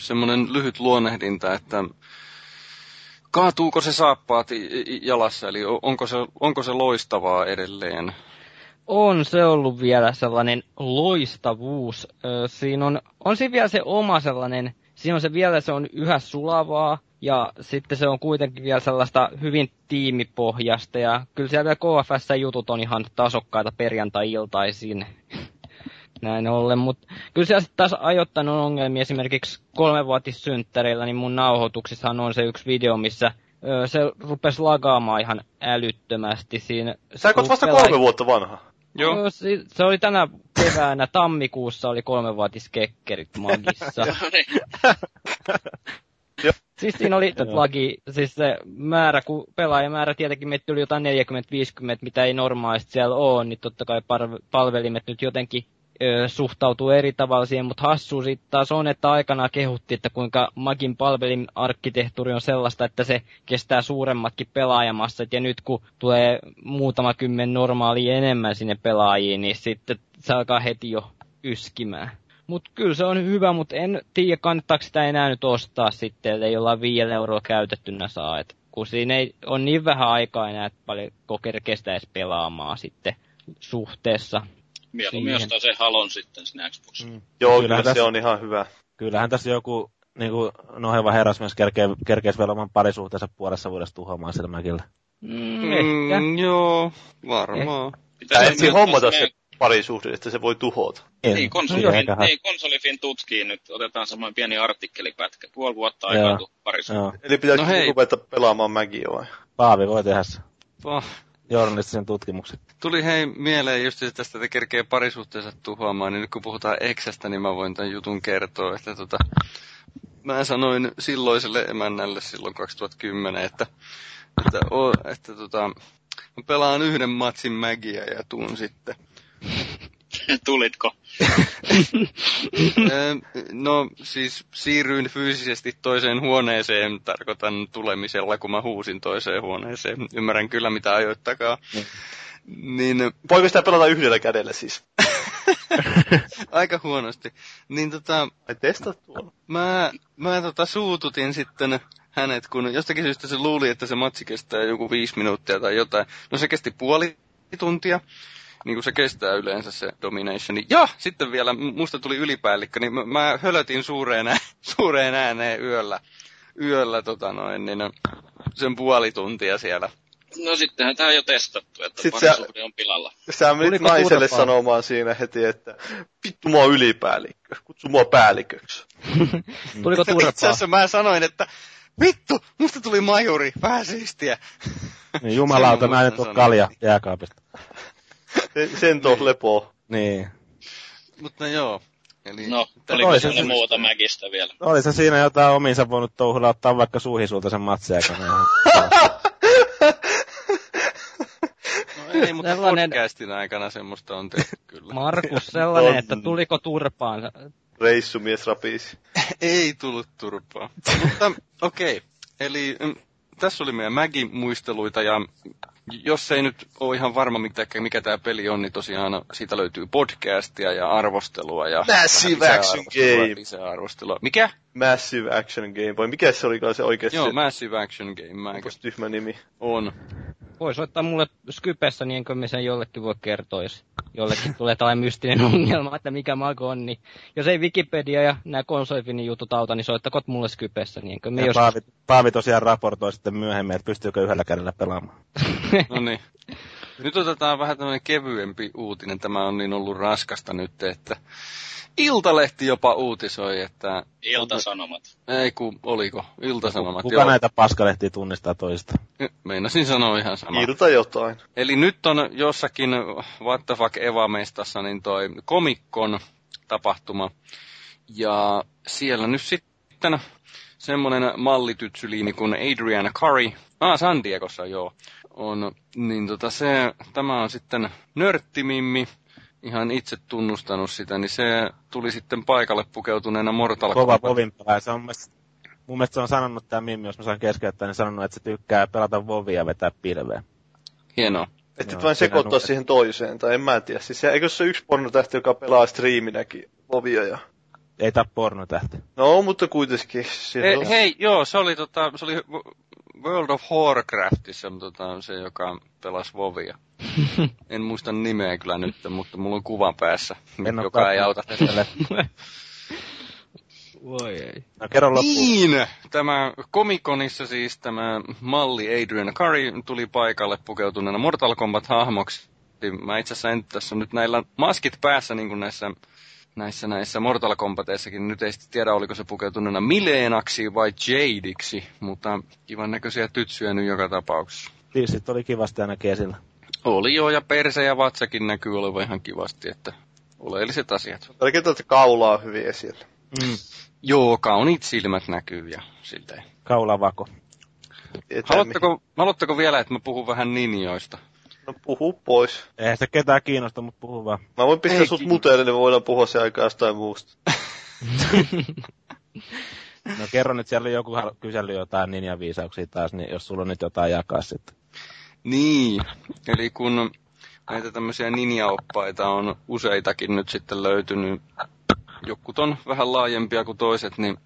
A: semmoinen lyhyt luonnehdinta, että kaatuuko se saappaat jalassa, eli onko se, onko se loistavaa edelleen?
B: On se ollut vielä sellainen loistavuus. Siinä on, on siinä vielä se oma sellainen, siinä on se vielä, se on yhä sulavaa, ja sitten se on kuitenkin vielä sellaista hyvin tiimipohjasta ja kyllä siellä vielä KFS-jutut on ihan tasokkaita perjantai-iltaisin. Näin ollen, mutta kyllä siellä sitten taas ajoittanut ongelmia esimerkiksi kolmevuotissynttäreillä, niin mun nauhoituksissahan on se yksi video, missä ö, se rupesi lagaamaan ihan älyttömästi siinä.
E: Sä oot vasta kolme vuotta vanha.
B: Joo. Se, se oli tänä keväänä, tammikuussa oli kolmevuotiskekkerit magissa. Siis siinä oli lagi, siis se määrä, kun pelaajamäärä tietenkin meitä tuli jotain 40-50, mitä ei normaalisti siellä ole, niin totta kai palvelimet nyt jotenkin ö, suhtautuu eri tavalla siihen, mutta hassu sitten taas on, että aikana kehutti, että kuinka Magin palvelin arkkitehtuuri on sellaista, että se kestää suuremmatkin pelaajamassat, ja nyt kun tulee muutama kymmen normaalia enemmän sinne pelaajiin, niin sitten se alkaa heti jo yskimään. Mutta kyllä se on hyvä, mutta en tiedä kannattaako sitä enää nyt ostaa sitten, ellei jollain viidellä euroa käytettynä saa. Et kun siinä ei on niin vähän aikaa enää, että paljon kerkestä edes pelaamaan sitten suhteessa.
C: Mieluummin ostaa se Halon sitten sinne Xboxiin.
D: Mm.
E: Joo,
D: Kyllähän
E: kyllä se on ihan hyvä.
D: Kyllähän tässä joku niin kuin noheva herrasmies kerkee, kerkeisi vielä oman parisuhteensa puolessa vuodessa tuhoamaan sillä mäkillä.
B: Mm, ehkä.
A: Mm, joo, varmaan.
C: Pitää
E: Tää etsi
C: mennä
E: hommata se parisuhde, että se voi tuhota.
C: Niin, konsolifin,
D: Niin, eiköhän-
C: niin, konsolifin tutkiin nyt. Otetaan semmoinen pieni artikkelipätkä. Puoli vuotta aikaa.
D: Joo.
E: Eli pitäisikö
A: No hei.
E: ruveta pelaamaan Magia vai?
D: Paavi voi tehdä se.
A: Pah.
D: journalistisen tutkimuksen.
A: Tuli hei mieleen just tästä, että kerkee parisuhteensa tuhoamaan, niin nyt kun puhutaan Exästä, niin mä voin tämän jutun kertoa, että tota, mä sanoin silloiselle emännälle silloin 2010, että, että, o, että tota, mä pelaan yhden matsin Magia ja tuun sitten.
C: Tulitko?
A: Ö, no siis siirryin fyysisesti toiseen huoneeseen, tarkoitan tulemisella, kun mä huusin toiseen huoneeseen. Ymmärrän kyllä mitä ajoit takaa. Niin
E: Voiko sitä pelata yhdellä kädellä siis?
A: aika huonosti. Niin tota,
E: Ai testat tuolla.
A: mä, mä tota suututin sitten hänet, kun jostakin syystä se luuli, että se matsi kestää joku viisi minuuttia tai jotain. No se kesti puoli tuntia, niin kuin se kestää yleensä se Domination. Ja sitten vielä musta tuli ylipäällikkö, niin mä, mä hölötin suureen, suureen ääneen yöllä, yöllä tota noin, niin sen puoli tuntia siellä.
C: No sittenhän tämä on jo testattu, että
E: Sit
C: parisuhde on pilalla.
E: Sä menit naiselle sanomaan siinä heti, että vittu oon ylipäällikkö. Kutsu mua päälliköksi.
B: Tuliko
A: Itse
B: turpaa?
A: asiassa mä sanoin, että vittu, musta tuli majuri, vähän siistiä.
D: Niin jumalauta,
A: mä
D: en kalja jääkaapista.
E: Sen, sen tuo lepo.
D: Niin.
A: Mutta joo. Eli
C: No, oliko
D: toisen
C: sinulle
D: syystä.
C: muuta Mägistä vielä?
D: Oli se siinä jotain omiinsa voinut touhulla ottaa vaikka suuhisulta sen matsiaikana.
A: No ei, mutta
B: Sellainen-
A: podcastin aikana semmoista on tehty kyllä.
B: Markus sellainen,
E: On.
B: että tuliko turpaan?
E: Reissumies rapisi.
A: Ei tullut turpaa. Mutta okei, okay. eli mm, tässä oli meidän Mägi-muisteluita ja jos ei nyt ole ihan varma mikä, mikä tämä peli on, niin tosiaan siitä löytyy podcastia ja arvostelua ja
E: Massive Action Game.
A: Lisäarvostelua. Mikä?
E: Massive Action Game. Vai mikä se olikaan se oikeasti?
A: Joo, Massive Action Game, mä
E: onpas tyhmä nimi.
A: on.
B: Voi soittaa mulle Skypessä, niin enkö me sen jollekin voi kertoa, jos jollekin tulee tällainen mystinen ongelma, että mikä mago on. Niin jos ei Wikipedia ja nämä konsolifinin jutut auta, niin soittakot mulle Skypessä, niin enkö me
D: Ja
B: jos...
D: Paavi, Paavi tosiaan raportoi sitten myöhemmin, että pystyykö yhdellä kädellä pelaamaan.
A: No niin. Nyt otetaan vähän tämmöinen kevyempi uutinen. Tämä on niin ollut raskasta nyt, että Iltalehti jopa uutisoi, että...
C: Iltasanomat.
A: Ei kun, oliko? Iltasanomat,
D: Kuka
A: joo.
D: näitä paskalehtiä tunnistaa toista?
A: Meinasin sanoa ihan sama.
E: Ilta jotain.
A: Eli nyt on jossakin What the fuck Eva-mestassa niin toi Comic-Con tapahtuma. Ja siellä nyt sitten semmonen mallitytsyliini kuin Adriana Curry. Ah, San Diegossa, joo. On, niin tota se, tämä on sitten nörttimimmi, ihan itse tunnustanut sitä, niin se tuli sitten paikalle pukeutuneena Mortal
D: Kova
A: Kombat
D: Vovin pelaaja. Se on mun mielestä, mun mielestä se on sanonut tämä Mimmi, jos mä saan keskeyttää, niin sanonut, että se tykkää pelata Vovia ja vetää pilveä.
A: Hienoa.
E: Että et vain sekoittaa siihen toiseen, tai en mä tiedä. Siis se, eikö se yksi pornotähti, joka pelaa striiminäkin Vovia ja...
D: Ei tää pornotähti.
E: No, mutta kuitenkin. Siinä
A: He,
E: on...
A: hei, joo, se oli, tota, se oli World of Warcraftissa tota, se, joka pelasi Vovia. en muista nimeä kyllä nyt, mutta mulla on kuva päässä,
D: En
A: joka ei auta.
D: katsonut.
B: Voi ei.
D: No kerro loppuun.
A: Niin! Tämä Comic-Conissa siis tämä malli Adrian Curry tuli paikalle pukeutuneena Mortal Kombat-hahmoksi. Mä itse asiassa en tässä nyt näillä maskit päässä niin kuin näissä, näissä, näissä Mortal Kombateissakin. Nyt ei sitten tiedä, oliko se pukeutuneena Mileenaksi vai Jadeiksi, mutta kivan näköisiä tytsyjä nyt joka tapauksessa.
D: Tissit oli kivasti ainakin esillä.
A: Oli joo, ja perse ja vatsakin näkyy olevan ihan kivasti, että oleelliset asiat.
E: Tärkeintä, että kaula on hyvin esillä.
D: Mm.
A: Joo, kauniit silmät näkyy ja silleen.
D: Kaulavako.
A: Haluatteko, haluatteko vielä, että mä puhun vähän ninjoista?
E: No puhu pois.
D: Eihän se ketään kiinnosta, mutta puhu vaan.
E: Mä voin pistää
A: Ei
E: sut muteelle, niin me voidaan puhua se aikaa jostain muusta.
D: No kerro nyt, siellä oli joku kysellyt jotain ninja-viisauksia taas, niin jos sulla on nyt jotain jakaa sitten.
A: Niin, eli kun näitä tämmöisiä ninja-oppaita on useitakin nyt sitten löytynyt, jokut on vähän laajempia kuin toiset, niin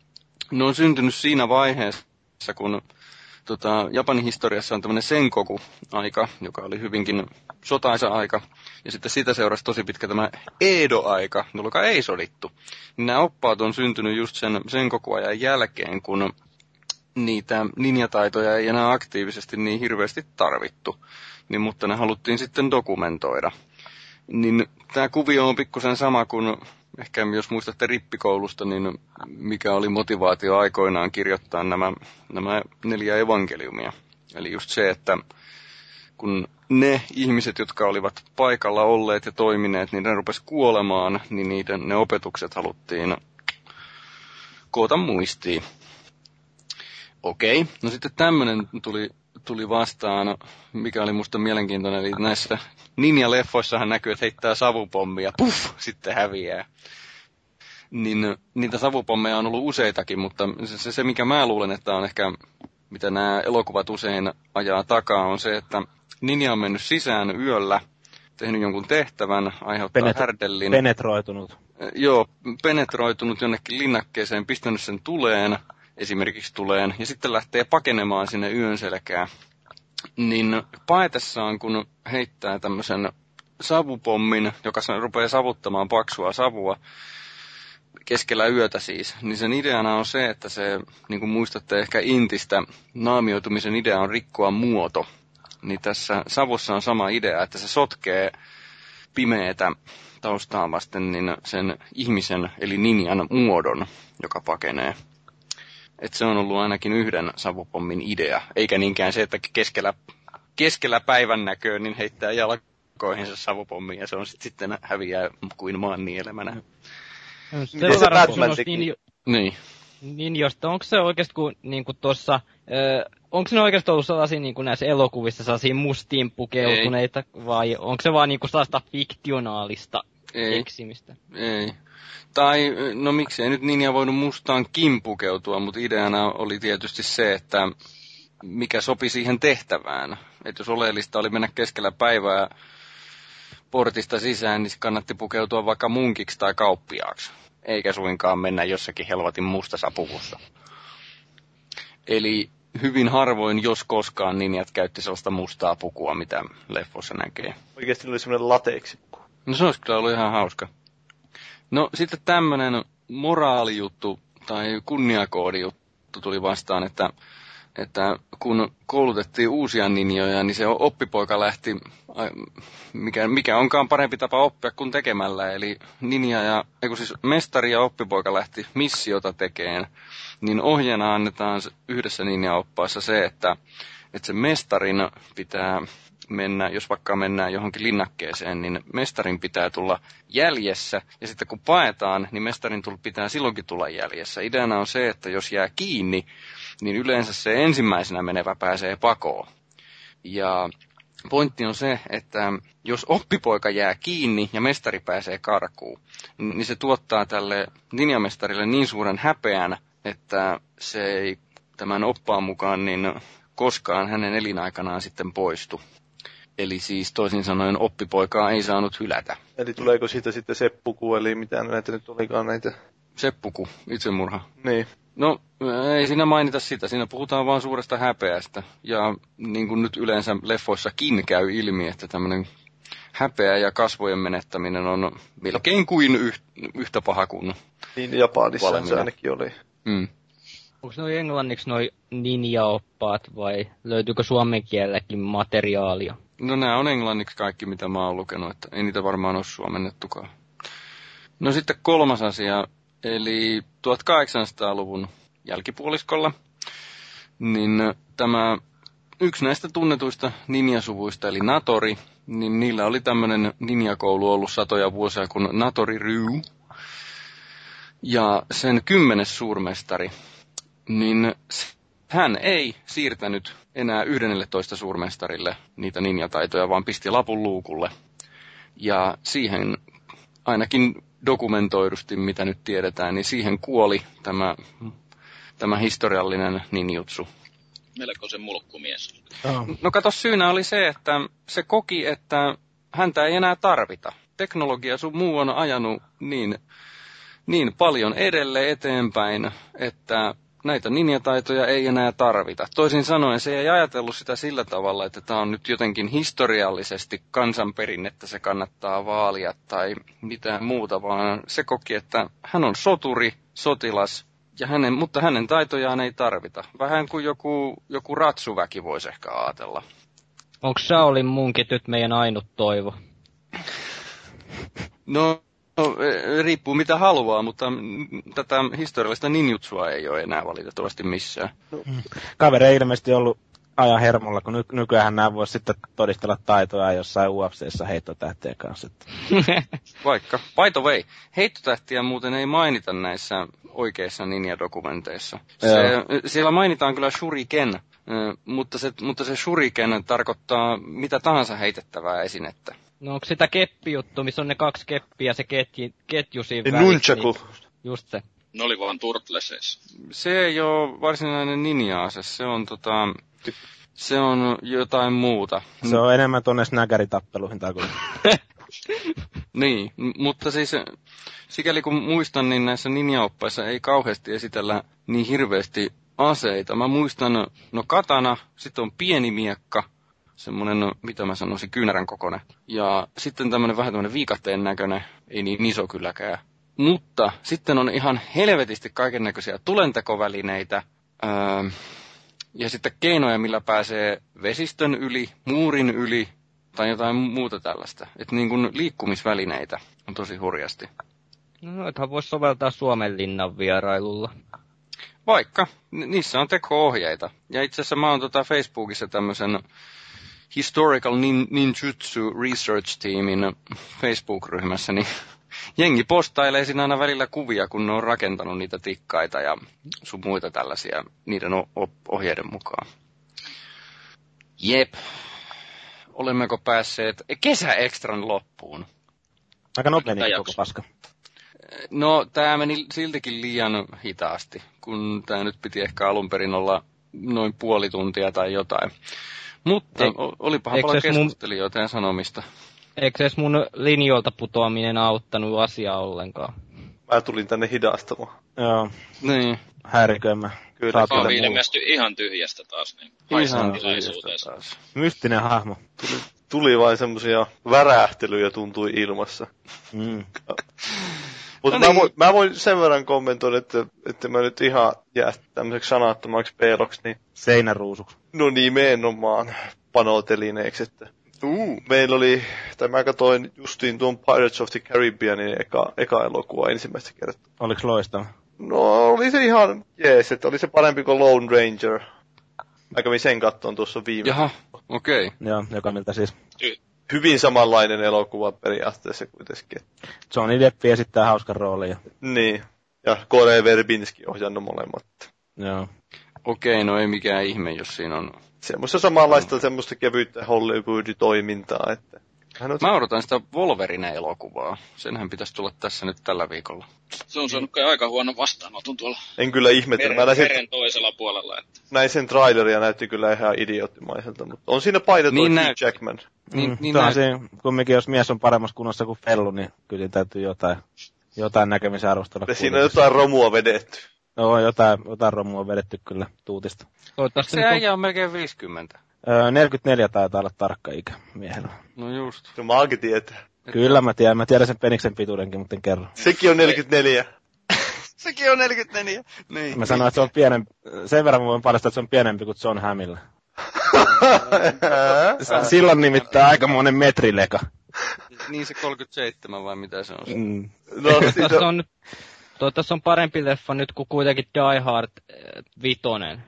A: ne on syntynyt siinä vaiheessa, kun tota, Japanin historiassa on tämmöinen Senkoku-aika, joka oli hyvinkin sotaisa aika. Ja sitten sitä seurasi tosi pitkä tämä Edo-aika, jolloin ei sodittu. Nämä oppaat on syntynyt just sen Senkoku-ajan jälkeen, kun niitä ninjataitoja ei enää aktiivisesti niin hirveästi tarvittu, niin, mutta ne haluttiin sitten dokumentoida. Niin tämä kuvio on pikkusen sama kuin, ehkä jos muistatte rippikoulusta, niin mikä oli motivaatio aikoinaan kirjoittaa nämä, nämä neljä evankeliumia. Eli just se, että kun ne ihmiset, jotka olivat paikalla olleet ja toimineet, niin ne rupesi kuolemaan, niin niiden, ne opetukset haluttiin koota muistiin. Okei, no sitten tämmöinen tuli, tuli vastaan, mikä oli musta mielenkiintoinen, eli näissä Ninja-leffoissahan näkyy, että heittää savupommia, puff, sitten häviää. Niin niitä savupommeja on ollut useitakin, mutta se, se, mikä mä luulen, että on ehkä, mitä nämä elokuvat usein ajaa takaa, on se, että Ninja on mennyt sisään yöllä, tehnyt jonkun tehtävän, aiheuttaa Penet- härdellin.
D: Penetroitunut.
A: Joo, penetroitunut jonnekin linnakkeeseen, pistänyt sen tuleen, esimerkiksi tuleen, ja sitten lähtee pakenemaan sinne yön selkää, niin paetessaan, kun heittää tämmöisen savupommin, joka rupeaa savuttamaan paksua savua, keskellä yötä siis, niin sen ideana on se, että se, niin kuin muistatte ehkä Intistä, naamioitumisen idea on rikkoa muoto. Niin tässä savussa on sama idea, että se sotkee pimeätä taustaa vasten niin sen ihmisen eli ninjan muodon, joka pakenee. Et se on ollut ainakin yhden savupommin idea, eikä niinkään se, että keskellä, keskellä päivän näköön niin heittää jalkoihinsa savupommi ja se on sit sitten häviää kuin maan nielemänä.
B: No, Sen se
E: teki?
B: niin,
A: Niin.
B: niin josta, onko se oikeasti kuin, niin kuin tuossa, onko ne oikeasti ollut sellaisia niin kuin näissä elokuvissa sellaisia mustiin pukeutuneita, Ei. vai onko se vaan niin kuin sellaista fiktionaalista Ei. eksimistä?
A: Ei. Tai, no miksi ei nyt Ninja voinut mustaan kimpukeutua, mutta ideana oli tietysti se, että mikä sopi siihen tehtävään. Että jos oleellista oli mennä keskellä päivää portista sisään, niin kannatti pukeutua vaikka munkiksi tai kauppiaaksi. Eikä suinkaan mennä jossakin helvatin mustassa puvussa. Eli hyvin harvoin, jos koskaan, ninjat käytti sellaista mustaa pukua, mitä leffossa näkee.
E: Oikeasti oli semmoinen lateeksi.
A: No se olisi kyllä ollut ihan hauska. No sitten tämmöinen moraalijuttu tai kunniakoodijuttu tuli vastaan, että, että kun koulutettiin uusia ninjoja, niin se oppipoika lähti, mikä, mikä onkaan parempi tapa oppia kuin tekemällä. Eli ninja ja, siis mestari ja oppipoika lähti missiota tekeen, niin ohjeena annetaan yhdessä ninja-oppaassa se, että, että se mestarin pitää mennä, jos vaikka mennään johonkin linnakkeeseen, niin mestarin pitää tulla jäljessä. Ja sitten kun paetaan, niin mestarin pitää silloinkin tulla jäljessä. Ideana on se, että jos jää kiinni, niin yleensä se ensimmäisenä menevä pääsee pakoon. Ja pointti on se, että jos oppipoika jää kiinni ja mestari pääsee karkuun, niin se tuottaa tälle ninjamestarille niin suuren häpeän, että se ei tämän oppaan mukaan niin koskaan hänen elinaikanaan sitten poistu. Eli siis toisin sanoen oppipoikaa ei saanut hylätä.
E: Eli tuleeko siitä sitten seppuku, eli mitä näitä nyt olikaan näitä?
A: Seppuku, itsemurha.
E: Niin.
A: No, ei siinä mainita sitä. Siinä puhutaan vain suuresta häpeästä. Ja niin kuin nyt yleensä leffoissakin käy ilmi, että tämmöinen häpeä ja kasvojen menettäminen on melkein kuin yh, yhtä paha kuin
E: Niin Japanissa valmiina. se ainakin oli.
A: Mm.
B: Onko noin englanniksi noin ninja-oppaat vai löytyykö suomen kielelläkin materiaalia?
A: No nämä on englanniksi kaikki, mitä mä oon lukenut, että ei niitä varmaan ole suomennettukaan. No sitten kolmas asia, eli 1800-luvun jälkipuoliskolla, niin tämä yksi näistä tunnetuista ninjasuvuista, eli Natori, niin niillä oli tämmöinen ninjakoulu ollut satoja vuosia kuin Natori Ryu. Ja sen kymmenes suurmestari, niin hän ei siirtänyt enää 11 suurmestarille niitä ninjataitoja, vaan pisti lapun luukulle. Ja siihen ainakin dokumentoidusti, mitä nyt tiedetään, niin siihen kuoli tämä, tämä historiallinen ninjutsu.
C: se mulkkumies.
A: Oh. No kato, syynä oli se, että se koki, että häntä ei enää tarvita. Teknologia sun muu on ajanut niin, niin paljon edelleen eteenpäin, että näitä ninjataitoja ei enää tarvita. Toisin sanoen se ei ajatellut sitä sillä tavalla, että tämä on nyt jotenkin historiallisesti kansanperinnettä se kannattaa vaalia tai mitään muuta, vaan se koki, että hän on soturi, sotilas, ja hänen, mutta hänen taitojaan ei tarvita. Vähän kuin joku, joku ratsuväki voisi ehkä ajatella.
B: Onko Shaolin munkit nyt meidän ainut toivo?
A: No, no, e, riippuu mitä haluaa, mutta tätä historiallista ninjutsua ei ole enää valitettavasti missään.
D: Kaveri ei ilmeisesti ollut ajan hermolla, kun ny- nykyään nämä voisi sitten todistella taitoja jossain UFCssä heittotähtien kanssa.
A: Vaikka. By the way, heittotähtiä muuten ei mainita näissä oikeissa ninja-dokumenteissa. Se, siellä mainitaan kyllä shuriken, mutta se, mutta se shuriken tarkoittaa mitä tahansa heitettävää esinettä.
B: No onko sitä keppijuttu, missä on ne kaksi keppiä, se ketji, ketju siinä
E: välissä? Nunchaku. Niin,
B: just se.
C: Ne oli vaan turtleseissa.
A: Se ei ole varsinainen ninja-ase, se on tota... Se on jotain muuta.
D: Se on enemmän tuonne snäkäritappeluihin tai
A: Niin, mutta siis sikäli kun muistan, niin näissä ninjaoppaissa ei kauheasti esitellä niin hirveästi aseita. Mä muistan, no katana, sitten on pieni miekka, semmoinen, no, mitä mä sanoisin, kyynärän kokoinen. Ja sitten tämmöinen vähän tämmöinen viikatteen näköinen, ei niin iso kylläkään. Mutta sitten on ihan helvetisti kaiken näköisiä tulentekovälineitä, öö, ja sitten keinoja, millä pääsee vesistön yli, muurin yli tai jotain muuta tällaista. Että niin kuin liikkumisvälineitä on tosi hurjasti.
B: No, noitahan voisi soveltaa Suomen linnan vierailulla.
A: Vaikka. Niissä on teko-ohjeita. Ja itse asiassa mä oon tota Facebookissa tämmöisen Historical Nin- Ninjutsu Research Teamin Facebook-ryhmässä, niin jengi postailee siinä aina välillä kuvia, kun ne on rakentanut niitä tikkaita ja sun muita tällaisia niiden ohjeiden mukaan. Jep. Olemmeko päässeet kesäekstran loppuun?
D: Aika nopeasti koko paska.
A: No, tämä meni siltikin liian hitaasti, kun tämä nyt piti ehkä alun perin olla noin puoli tuntia tai jotain. Mutta Eik, olipahan paljon keskustelijoita mun... ja sanomista.
B: Eikö edes mun linjoilta putoaminen auttanut asiaa ollenkaan?
E: Mä tulin tänne hidastamaan.
D: Joo.
A: Niin.
D: Häiriköimä.
C: Kyllä. Mä oon ilmesty ihan tyhjästä taas. Niin
A: ihan tyhjästä taas.
D: Mystinen hahmo.
E: Tuli, tuli vain semmosia värähtelyjä tuntui ilmassa. Mm. Mutta no niin. mä, voin, mä voin sen verran kommentoida, että, että mä nyt ihan jää tämmöiseksi sanattomaksi peeloksi. Niin...
D: Seinäruusuksi.
E: No nimenomaan panotelineeksi, että Uh. Meillä oli, tai mä katsoin justiin tuon Pirates of the Caribbeanin eka, eka elokuva ensimmäistä kertaa.
D: Oliko loistava?
E: No oli se ihan jees, että oli se parempi kuin Lone Ranger. Mä kävin sen kattoon tuossa viime.
A: Jaha, okei. Okay.
D: Joo, joka miltä siis.
E: Hyvin samanlainen elokuva periaatteessa kuitenkin.
D: Johnny Depp esittää hauskan roolin.
E: Niin, ja Kore Verbinski ohjannut molemmat.
D: Joo.
A: Okei, no ei mikään ihme, jos siinä on...
E: Semmoista samanlaista, mm. semmoista kevyyttä Hollywood-toimintaa, että...
A: Hän on... Mä odotan sitä Wolverine-elokuvaa. Senhän pitäisi tulla tässä nyt tällä viikolla.
C: Se on saanut kai aika huono vastaanoton tuolla
E: en kyllä ihmetellä. Meren,
C: näin sen... toisella puolella. Että...
E: Näin sen traileria näytti kyllä ihan idioottimaiselta, mutta on siinä painettu niin nä... Jackman.
D: Niin, mm, niin nä... se, kumminkin jos mies on paremmassa kunnossa kuin Fellu, niin kyllä täytyy jotain, jotain näkemisen arvostella.
E: Siinä on jotain romua vedetty.
D: No, jotain, jotain romua vedetty kyllä tuutista.
A: Se niin äijä on melkein 50.
D: Öö, 44 taitaa olla tarkka ikä miehellä.
A: No just.
E: No maakin tietää.
D: Kyllä mä tiedän, mä tiedän sen peniksen pituudenkin, mutta en kerro.
E: Sekin on 44.
A: Sekin on 44. Niin.
D: Mä sanoin, että se on pienempi, sen verran mä voin paljastaa, että se on pienempi kuin John Hamilla. Silloin nimittäin aika monen metrileka.
A: Niin se 37 vai mitä se on? Mm.
B: No, tässä on, Toivottavasti on parempi leffa nyt kuin kuitenkin Die Hard äh, vitonen.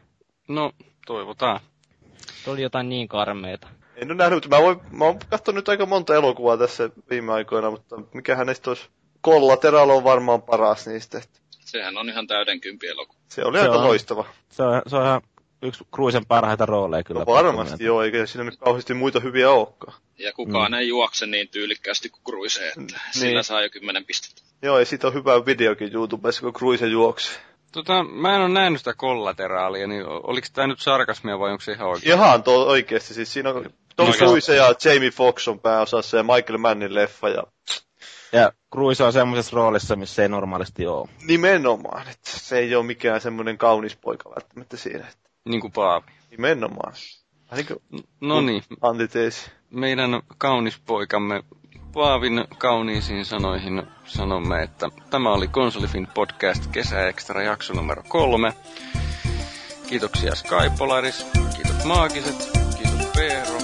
A: No, toivotaan.
B: Se oli jotain niin karmeita.
E: En ole nähnyt, mutta mä, voin, mä oon katsonut aika monta elokuvaa tässä viime aikoina, mutta mikähän näistä olisi... Collateral on varmaan paras niistä.
C: Sehän on ihan täyden kympi elokuva.
E: Se oli se aika on, loistava.
D: Se on, se on ihan yksi Cruisen parhaita rooleja kyllä. No
E: varmasti joo, eikä siinä nyt kauheasti muita hyviä olekaan.
C: Ja kukaan mm. ei juokse niin tyylikkäästi kuin Cruise, että niin. sillä saa jo kymmenen pistettä.
E: Joo, ja siitä on hyvä videokin YouTubessa, kun Cruise juoksi.
A: Tota, mä en ole nähnyt sitä kollateraalia, niin oliko tämä nyt sarkasmia vai onko se ihan oikein?
E: Ihan tuo oikeasti, siis siinä on Tom Cruise ja Jamie Foxx on pääosassa ja Michael Mannin leffa ja
D: Ja Cruise on semmoisessa roolissa, missä ei normaalisti ole.
E: Nimenomaan, että se ei ole mikään semmoinen kaunis poika välttämättä siinä. Että
A: Niin kuin Paavi.
E: nimenomaan. Niin kuin
A: No niin,
E: antiteesi.
A: meidän kaunis poikamme Paavin kauniisiin sanoihin sanomme, että tämä oli Konsolifin podcast kesäekstra jakso numero kolme. Kiitoksia Sky Polaris, kiitos Maagiset, kiitos Peero,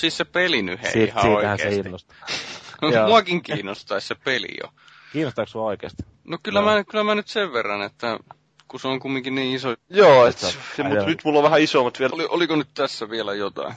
A: siis se peli nyt hei
D: Siitä,
A: ihan
D: siitähän se innostaa.
A: Muakin kiinnostaisi se peli jo.
D: Kiinnostaako sua oikeasti?
A: No kyllä,
D: Joo.
A: mä, kyllä mä nyt sen verran, että kun se on kumminkin niin iso.
E: Joo, et,
D: Se on-
E: se,
D: ai
E: mut
D: joo.
E: nyt mulla on vähän isommat vielä.
A: Oli, oliko nyt tässä vielä jotain?